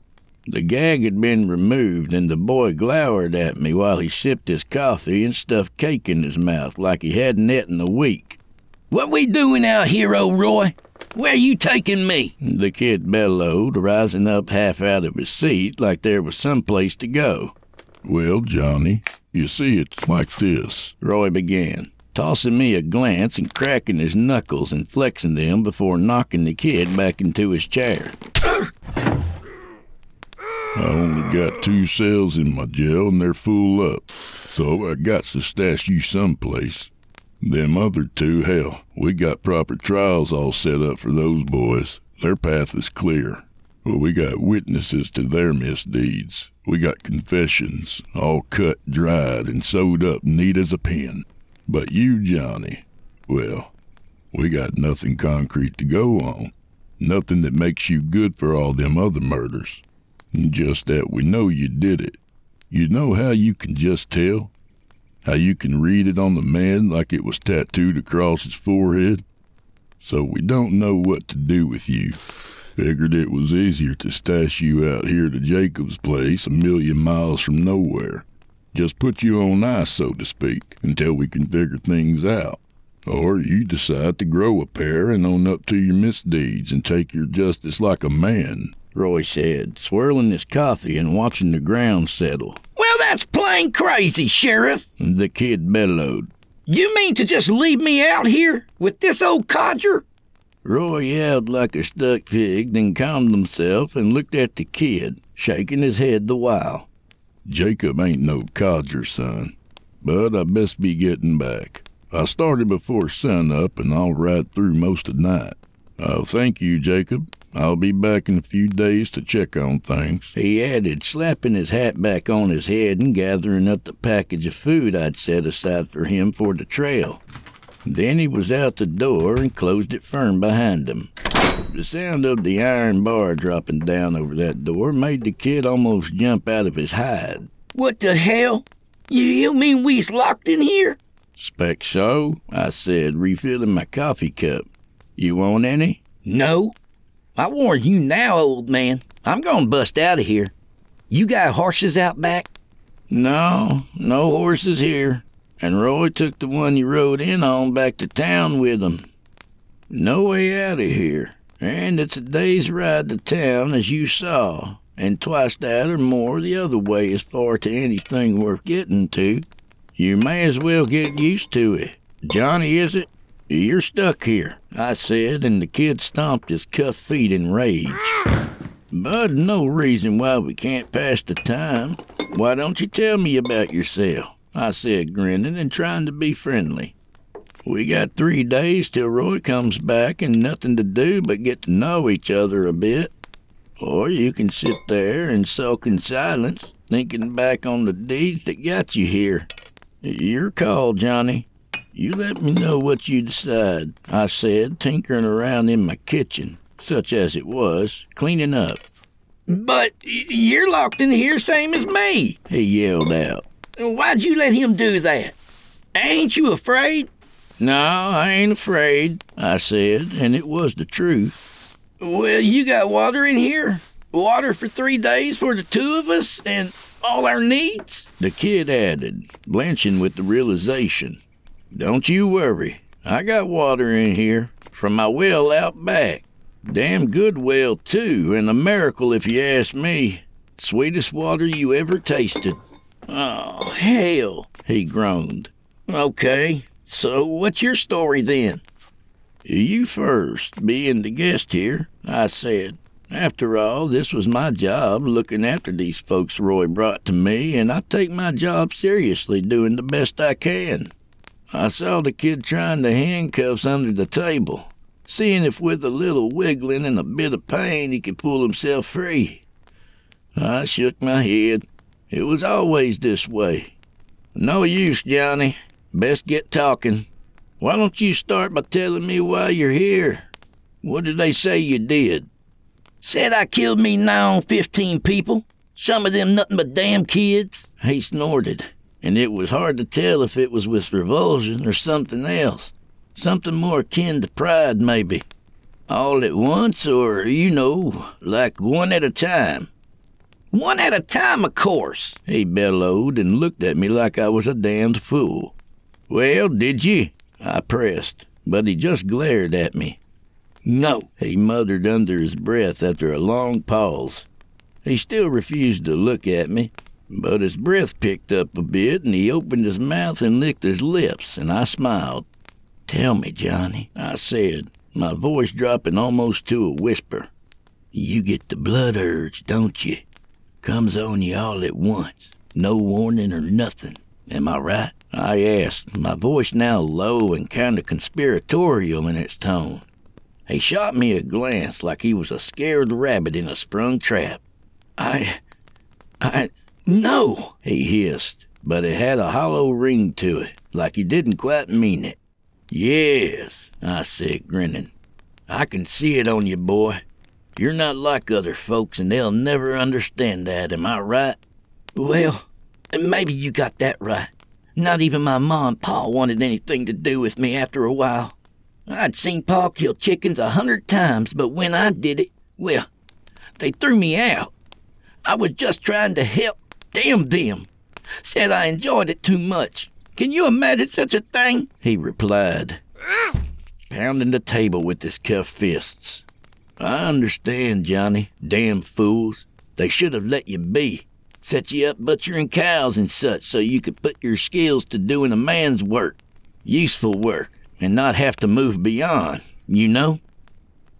The gag had been removed, and the boy glowered at me while he sipped his coffee and stuffed cake in his mouth like he hadn't eaten in a week. What we doing out here, old Roy? Where you taking me? The kid bellowed, rising up half out of his seat like there was some place to go. Well, Johnny, you see, it's like this, Roy began, tossing me a glance and cracking his knuckles and flexing them before knocking the kid back into his chair. I only got two cells in my jail and they're full up, so I got to stash you someplace. Them other two, hell, we got proper trials all set up for those boys. Their path is clear. Well, we got witnesses to their misdeeds. We got confessions, all cut, dried, and sewed up neat as a pin. But you, Johnny, well, we got nothing concrete to go on. Nothing that makes you good for all them other murders. Just that we know you did it. You know how you can just tell? How you can read it on the man like it was tattooed across his forehead? So we don't know what to do with you. Figured it was easier to stash you out here to Jacob's place a million miles from nowhere. Just put you on ice, so to speak, until we can figure things out. Or you decide to grow a pair and own up to your misdeeds and take your justice like a man. Roy said, swirling his coffee and watching the ground settle. Well, that's plain crazy, Sheriff, the kid bellowed. You mean to just leave me out here with this old codger? Roy yelled like a stuck pig, then calmed himself and looked at the kid, shaking his head the while. Jacob ain't no codger, son, but I best be getting back. I started before sun up and I'll ride through most of night. Oh, thank you, Jacob. I'll be back in a few days to check on things. He added, slapping his hat back on his head and gathering up the package of food I'd set aside for him for the trail. Then he was out the door and closed it firm behind him. The sound of the iron bar dropping down over that door made the kid almost jump out of his hide. What the hell? You, you mean we's locked in here? Spec so, I said, refilling my coffee cup. You want any? No. I warn you now, old man. I'm gonna bust out of here. You got horses out back? No, no horses here. And Roy took the one you rode in on back to town with him. No way out of here. And it's a day's ride to town, as you saw, and twice that or more the other way as far to anything worth getting to. You may as well get used to it. Johnny, is it? You're stuck here, I said, and the kid stomped his cuffed feet in rage. But no reason why we can't pass the time. Why don't you tell me about yourself? I said, grinning and trying to be friendly. We got three days till Roy comes back and nothing to do but get to know each other a bit. Or you can sit there and sulk in silence, thinking back on the deeds that got you here. Your call, Johnny. You let me know what you decide, I said, tinkering around in my kitchen, such as it was, cleaning up. But you're locked in here same as me, he yelled out. Why'd you let him do that? Ain't you afraid? No, I ain't afraid, I said, and it was the truth. Well, you got water in here? Water for three days for the two of us and all our needs? The kid added, blanching with the realization. Don't you worry. I got water in here from my well out back. Damn good well, too, and a miracle if you ask me. Sweetest water you ever tasted. Oh, hell, he groaned. Okay, so what's your story then? You first, being the guest here, I said. After all, this was my job, looking after these folks Roy brought to me, and I take my job seriously, doing the best I can. I saw the kid trying the handcuffs under the table, seeing if with a little wiggling and a bit of pain he could pull himself free. I shook my head. It was always this way. No use, Johnny. Best get talking. Why don't you start by telling me why you're here? What did they say you did? Said I killed me nigh on fifteen people. Some of them nothing but damn kids. He snorted, and it was hard to tell if it was with revulsion or something else. Something more akin to pride, maybe. All at once, or, you know, like one at a time. One at a time, of course, he bellowed and looked at me like I was a damned fool. Well, did ye? I pressed, but he just glared at me. No, he muttered under his breath after a long pause. He still refused to look at me, but his breath picked up a bit and he opened his mouth and licked his lips, and I smiled. Tell me, Johnny, I said, my voice dropping almost to a whisper. You get the blood urge, don't you? Comes on you all at once, no warning or nothing. Am I right? I asked, my voice now low and kind of conspiratorial in its tone. He shot me a glance like he was a scared rabbit in a sprung trap. I. I. No, he hissed, but it had a hollow ring to it, like he didn't quite mean it. Yes, I said, grinning. I can see it on you, boy. You're not like other folks, and they'll never understand that, am I right? Well, maybe you got that right. Not even my ma and pa wanted anything to do with me after a while. I'd seen Pa kill chickens a hundred times, but when I did it, well, they threw me out. I was just trying to help. Damn them. Said I enjoyed it too much. Can you imagine such a thing? He replied, pounding the table with his cuffed fists. I understand, Johnny. Damn fools. They should have let you be. Set you up butchering cows and such so you could put your skills to doing a man's work. Useful work, and not have to move beyond, you know?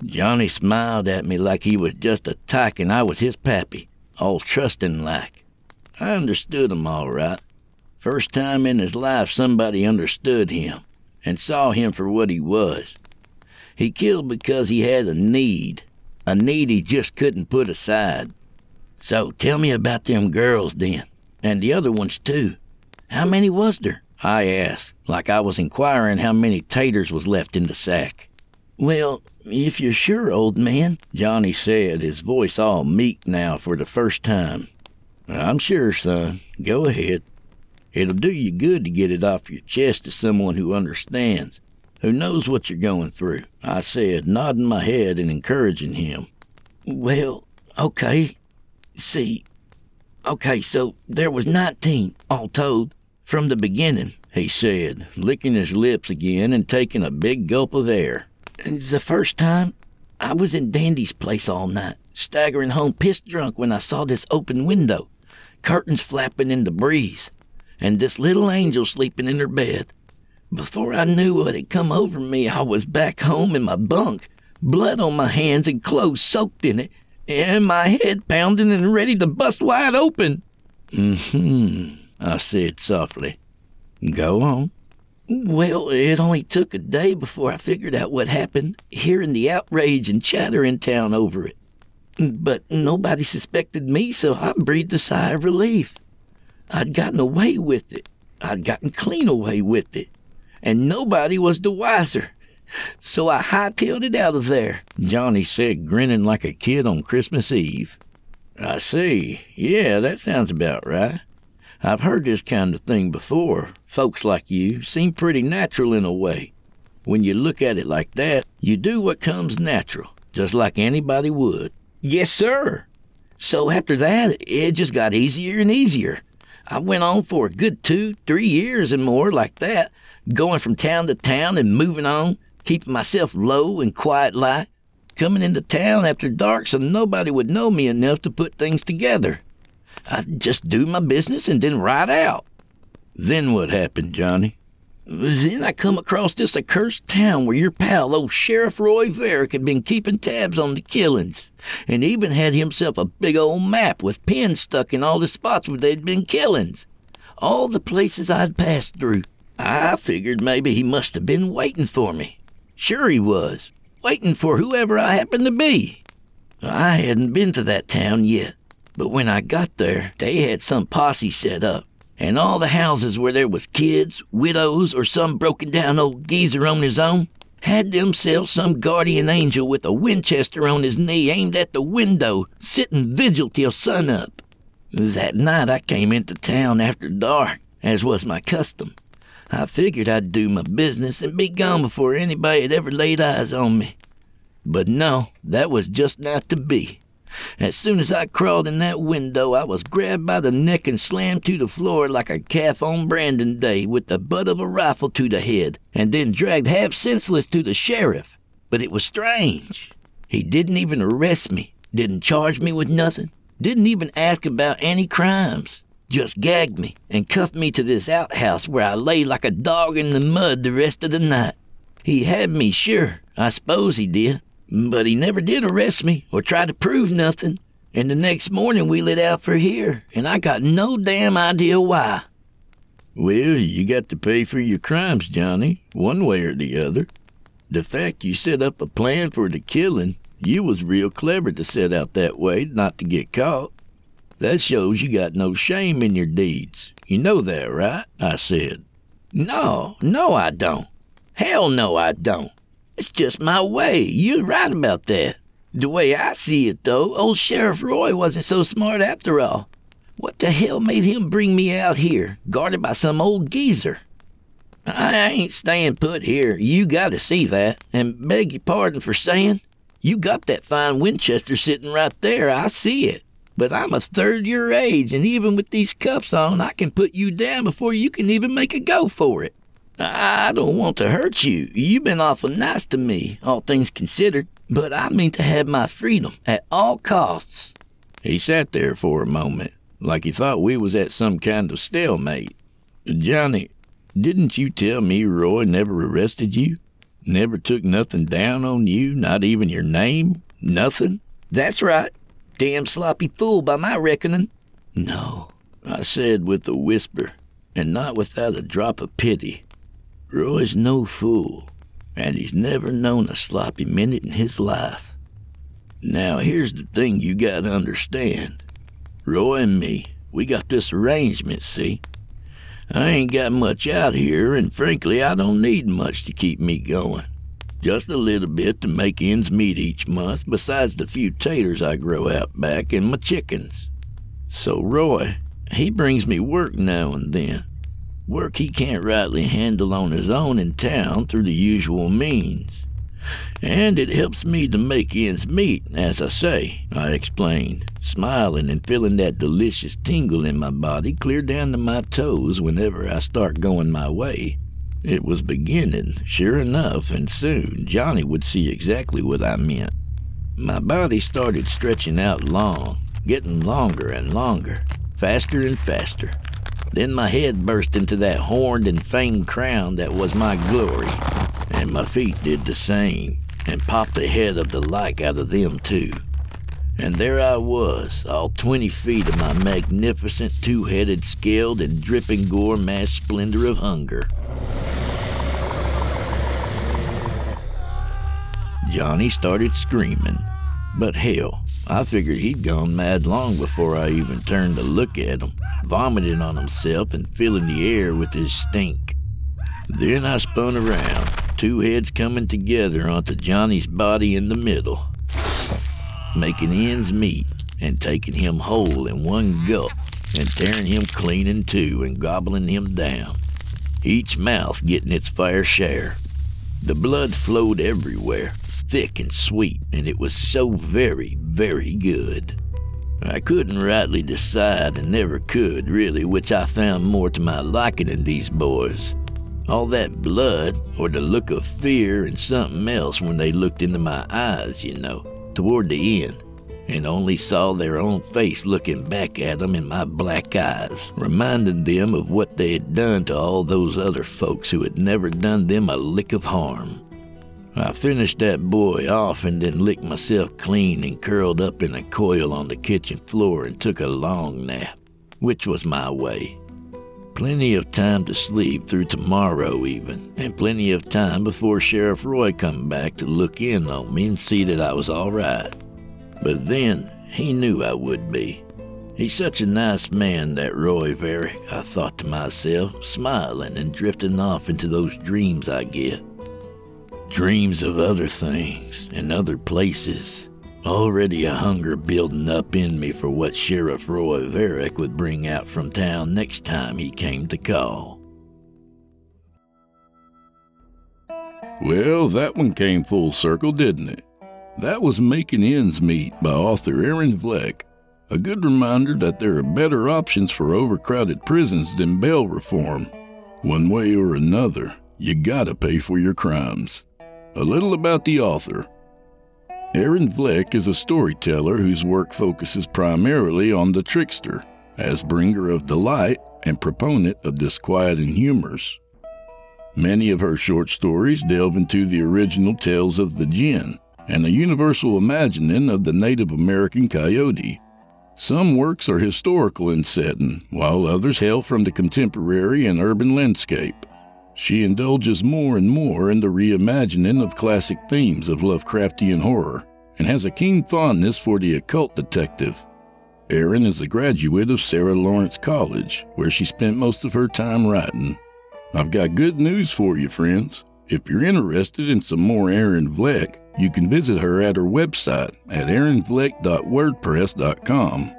Johnny smiled at me like he was just a tyke and I was his pappy, all trusting like. I understood him all right. First time in his life somebody understood him and saw him for what he was. He killed because he had a need, a need he just couldn't put aside. So tell me about them girls then, and the other ones too. How many was there? I asked, like I was inquiring how many taters was left in the sack. Well, if you're sure, old man, Johnny said, his voice all meek now for the first time. I'm sure, son. Go ahead. It'll do you good to get it off your chest to someone who understands, who knows what you're going through, I said, nodding my head and encouraging him. Well, okay. See, okay, so there was 19, all told, from the beginning, he said, licking his lips again and taking a big gulp of air. The first time, I was in Dandy's place all night, staggering home pissed drunk when I saw this open window, curtains flapping in the breeze and this little angel sleeping in her bed. Before I knew what had come over me, I was back home in my bunk, blood on my hands and clothes soaked in it, and my head pounding and ready to bust wide open. Mm-hmm, I said softly. Go on. Well, it only took a day before I figured out what happened, hearing the outrage and chatter in town over it. But nobody suspected me, so I breathed a sigh of relief. I'd gotten away with it. I'd gotten clean away with it. And nobody was the wiser. So I hightailed it out of there, Johnny said, grinning like a kid on Christmas Eve. I see. Yeah, that sounds about right. I've heard this kind of thing before. Folks like you seem pretty natural in a way. When you look at it like that, you do what comes natural, just like anybody would. Yes, sir. So after that, it just got easier and easier. I went on for a good two, three years and more like that, going from town to town and moving on, keeping myself low and quiet like, coming into town after dark so nobody would know me enough to put things together. I'd just do my business and then ride out. Then what happened, Johnny? Then I come across this accursed town where your pal, old Sheriff Roy Varick, had been keeping tabs on the killings, and even had himself a big old map with pins stuck in all the spots where they'd been killings. All the places I'd passed through. I figured maybe he must have been waiting for me. Sure he was, waiting for whoever I happened to be. I hadn't been to that town yet, but when I got there, they had some posse set up and all the houses where there was kids, widows, or some broken down old geezer on his own had themselves some guardian angel with a Winchester on his knee aimed at the window, sitting vigil till sunup. That night I came into town after dark, as was my custom. I figured I'd do my business and be gone before anybody had ever laid eyes on me. But no, that was just not to be. As soon as I crawled in that window, I was grabbed by the neck and slammed to the floor like a calf on branding day with the butt of a rifle to the head, and then dragged half senseless to the sheriff. But it was strange. He didn't even arrest me, didn't charge me with nothing, didn't even ask about any crimes. Just gagged me and cuffed me to this outhouse where I lay like a dog in the mud the rest of the night. He had me, sure. I suppose he did. But he never did arrest me or try to prove nothing. And the next morning we lit out for here, and I got no damn idea why. Well, you got to pay for your crimes, Johnny, one way or the other. The fact you set up a plan for the killing, you was real clever to set out that way not to get caught. That shows you got no shame in your deeds. You know that, right? I said. No, no, I don't. Hell no, I don't. It's just my way. You're right about that. The way I see it, though, old Sheriff Roy wasn't so smart after all. What the hell made him bring me out here, guarded by some old geezer? I ain't staying put here. You gotta see that. And beg your pardon for saying, you got that fine Winchester sitting right there. I see it. But I'm a third your age, and even with these cuffs on, I can put you down before you can even make a go for it. I don't want to hurt you. You've been awful nice to me, all things considered, but I mean to have my freedom at all costs. He sat there for a moment, like he thought we was at some kind of stalemate. Johnny, didn't you tell me Roy never arrested you? Never took nothing down on you, not even your name? Nothing? That's right. Damn sloppy fool by my reckoning. No, I said with a whisper, and not without a drop of pity. Roy's no fool, and he's never known a sloppy minute in his life. Now, here's the thing you gotta understand. Roy and me, we got this arrangement, see? I ain't got much out here, and frankly, I don't need much to keep me going. Just a little bit to make ends meet each month, besides the few taters I grow out back and my chickens. So Roy, he brings me work now and then. Work he can't rightly handle on his own in town through the usual means. And it helps me to make ends meet, as I say, I explained, smiling and feeling that delicious tingle in my body clear down to my toes whenever I start going my way. It was beginning, sure enough, and soon Johnny would see exactly what I meant. My body started stretching out long, getting longer and longer, faster and faster. Then my head burst into that horned and fanged crown that was my glory, and my feet did the same, and popped the head of the like out of them too. And there I was, all twenty feet of my magnificent two-headed, scaled, and dripping gore mass splendor of hunger. Johnny started screaming, but hell, I figured he'd gone mad long before I even turned to look at him, vomiting on himself and filling the air with his stink. Then I spun around, two heads coming together onto Johnny's body in the middle, making ends meet and taking him whole in one gulp and tearing him clean in two and gobbling him down, each mouth getting its fair share. The blood flowed everywhere, thick and sweet, and it was so very, very good. I couldn't rightly decide and never could, really, which I found more to my liking in these boys. All that blood, or the look of fear and something else when they looked into my eyes, you know, toward the end, and only saw their own face looking back at them in my black eyes, reminding them of what they had done to all those other folks who had never done them a lick of harm. I finished that boy off and then licked myself clean and curled up in a coil on the kitchen floor and took a long nap, which was my way. Plenty of time to sleep through tomorrow even, and plenty of time before Sheriff Roy come back to look in on me and see that I was all right. But then he knew I would be. He's such a nice man, that Roy Varick, I thought to myself, smiling and drifting off into those dreams I get dreams of other things and other places. Already a hunger building up in me for what Sheriff Roy Varick would bring out from town next time he came to call. Well, that one came full circle, didn't it? That was Making Ends Meet by author Aaron Vlek. A good reminder that there are better options for overcrowded prisons than bail reform. One way or another, you gotta pay for your crimes. A little about the author. Aaron Vlek is a storyteller whose work focuses primarily on the trickster, as bringer of delight and proponent of disquieting humors. Many of her short stories delve into the original tales of the jinn and a universal imagining of the Native American coyote. Some works are historical in setting, while others hail from the contemporary and urban landscape. She indulges more and more in the reimagining of classic themes of Lovecraftian horror and has a keen fondness for the occult detective. Aaron is a graduate of Sarah Lawrence College, where she spent most of her time writing. I've got good news for you, friends. If you're interested in some more Aaron Vlek, you can visit her at her website at aaronvlek.wordpress.com.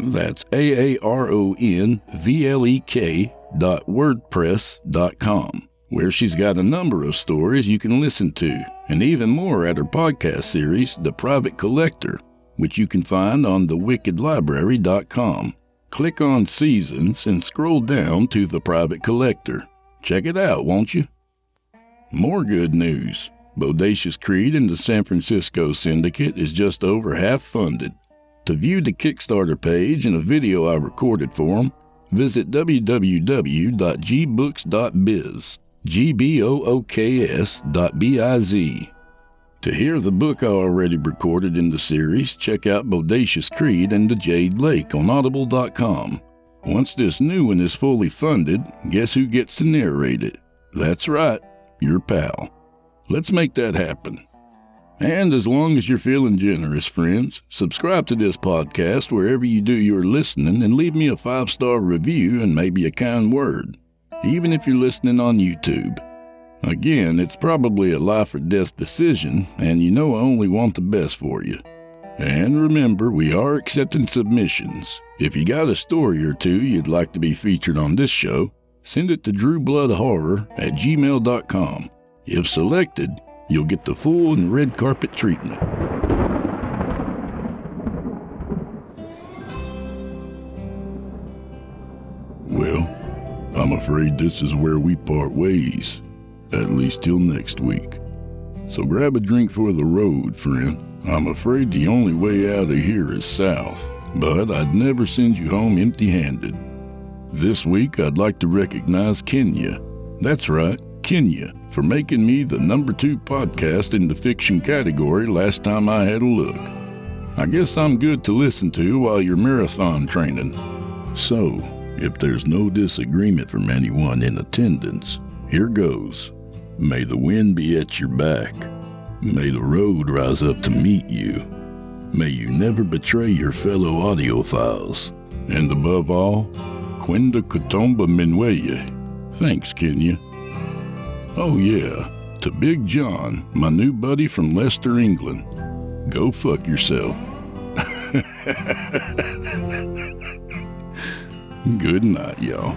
That's A A R O N V L E K www.wordpress.com, where she's got a number of stories you can listen to, and even more at her podcast series, The Private Collector, which you can find on thewickedlibrary.com. Click on Seasons and scroll down to The Private Collector. Check it out, won't you? More good news. Bodacious Creed and the San Francisco Syndicate is just over half funded. To view the Kickstarter page and a video I recorded for them, visit www.gbooks.biz, G-B-O-O-K-S.biz. To hear the book I already recorded in the series, check out Bodacious Creed and the Jade Lake on audible.com. Once this new one is fully funded, guess who gets to narrate it? That's right, your pal. Let's make that happen. And as long as you're feeling generous, friends, subscribe to this podcast wherever you do your listening and leave me a five star review and maybe a kind word, even if you're listening on YouTube. Again, it's probably a life or death decision, and you know I only want the best for you. And remember, we are accepting submissions. If you got a story or two you'd like to be featured on this show, send it to drewbloodhorror at gmail.com. If selected, you'll get the full and red carpet treatment. Well, I'm afraid this is where we part ways, at least till next week. So grab a drink for the road, friend. I'm afraid the only way out of here is south, but I'd never send you home empty handed. This week, I'd like to recognize Kenya. That's right, Kenya, for making me the number two podcast in the fiction category last time I had a look. I guess I'm good to listen to while you're marathon training. So, if there's no disagreement from anyone in attendance, here goes. May the wind be at your back. May the road rise up to meet you. May you never betray your fellow audiophiles. And above all, Quinda Katomba Minweye. Thanks, Kenya. Oh, yeah, to Big John, my new buddy from Leicester, England. Go fuck yourself. Good night, y'all.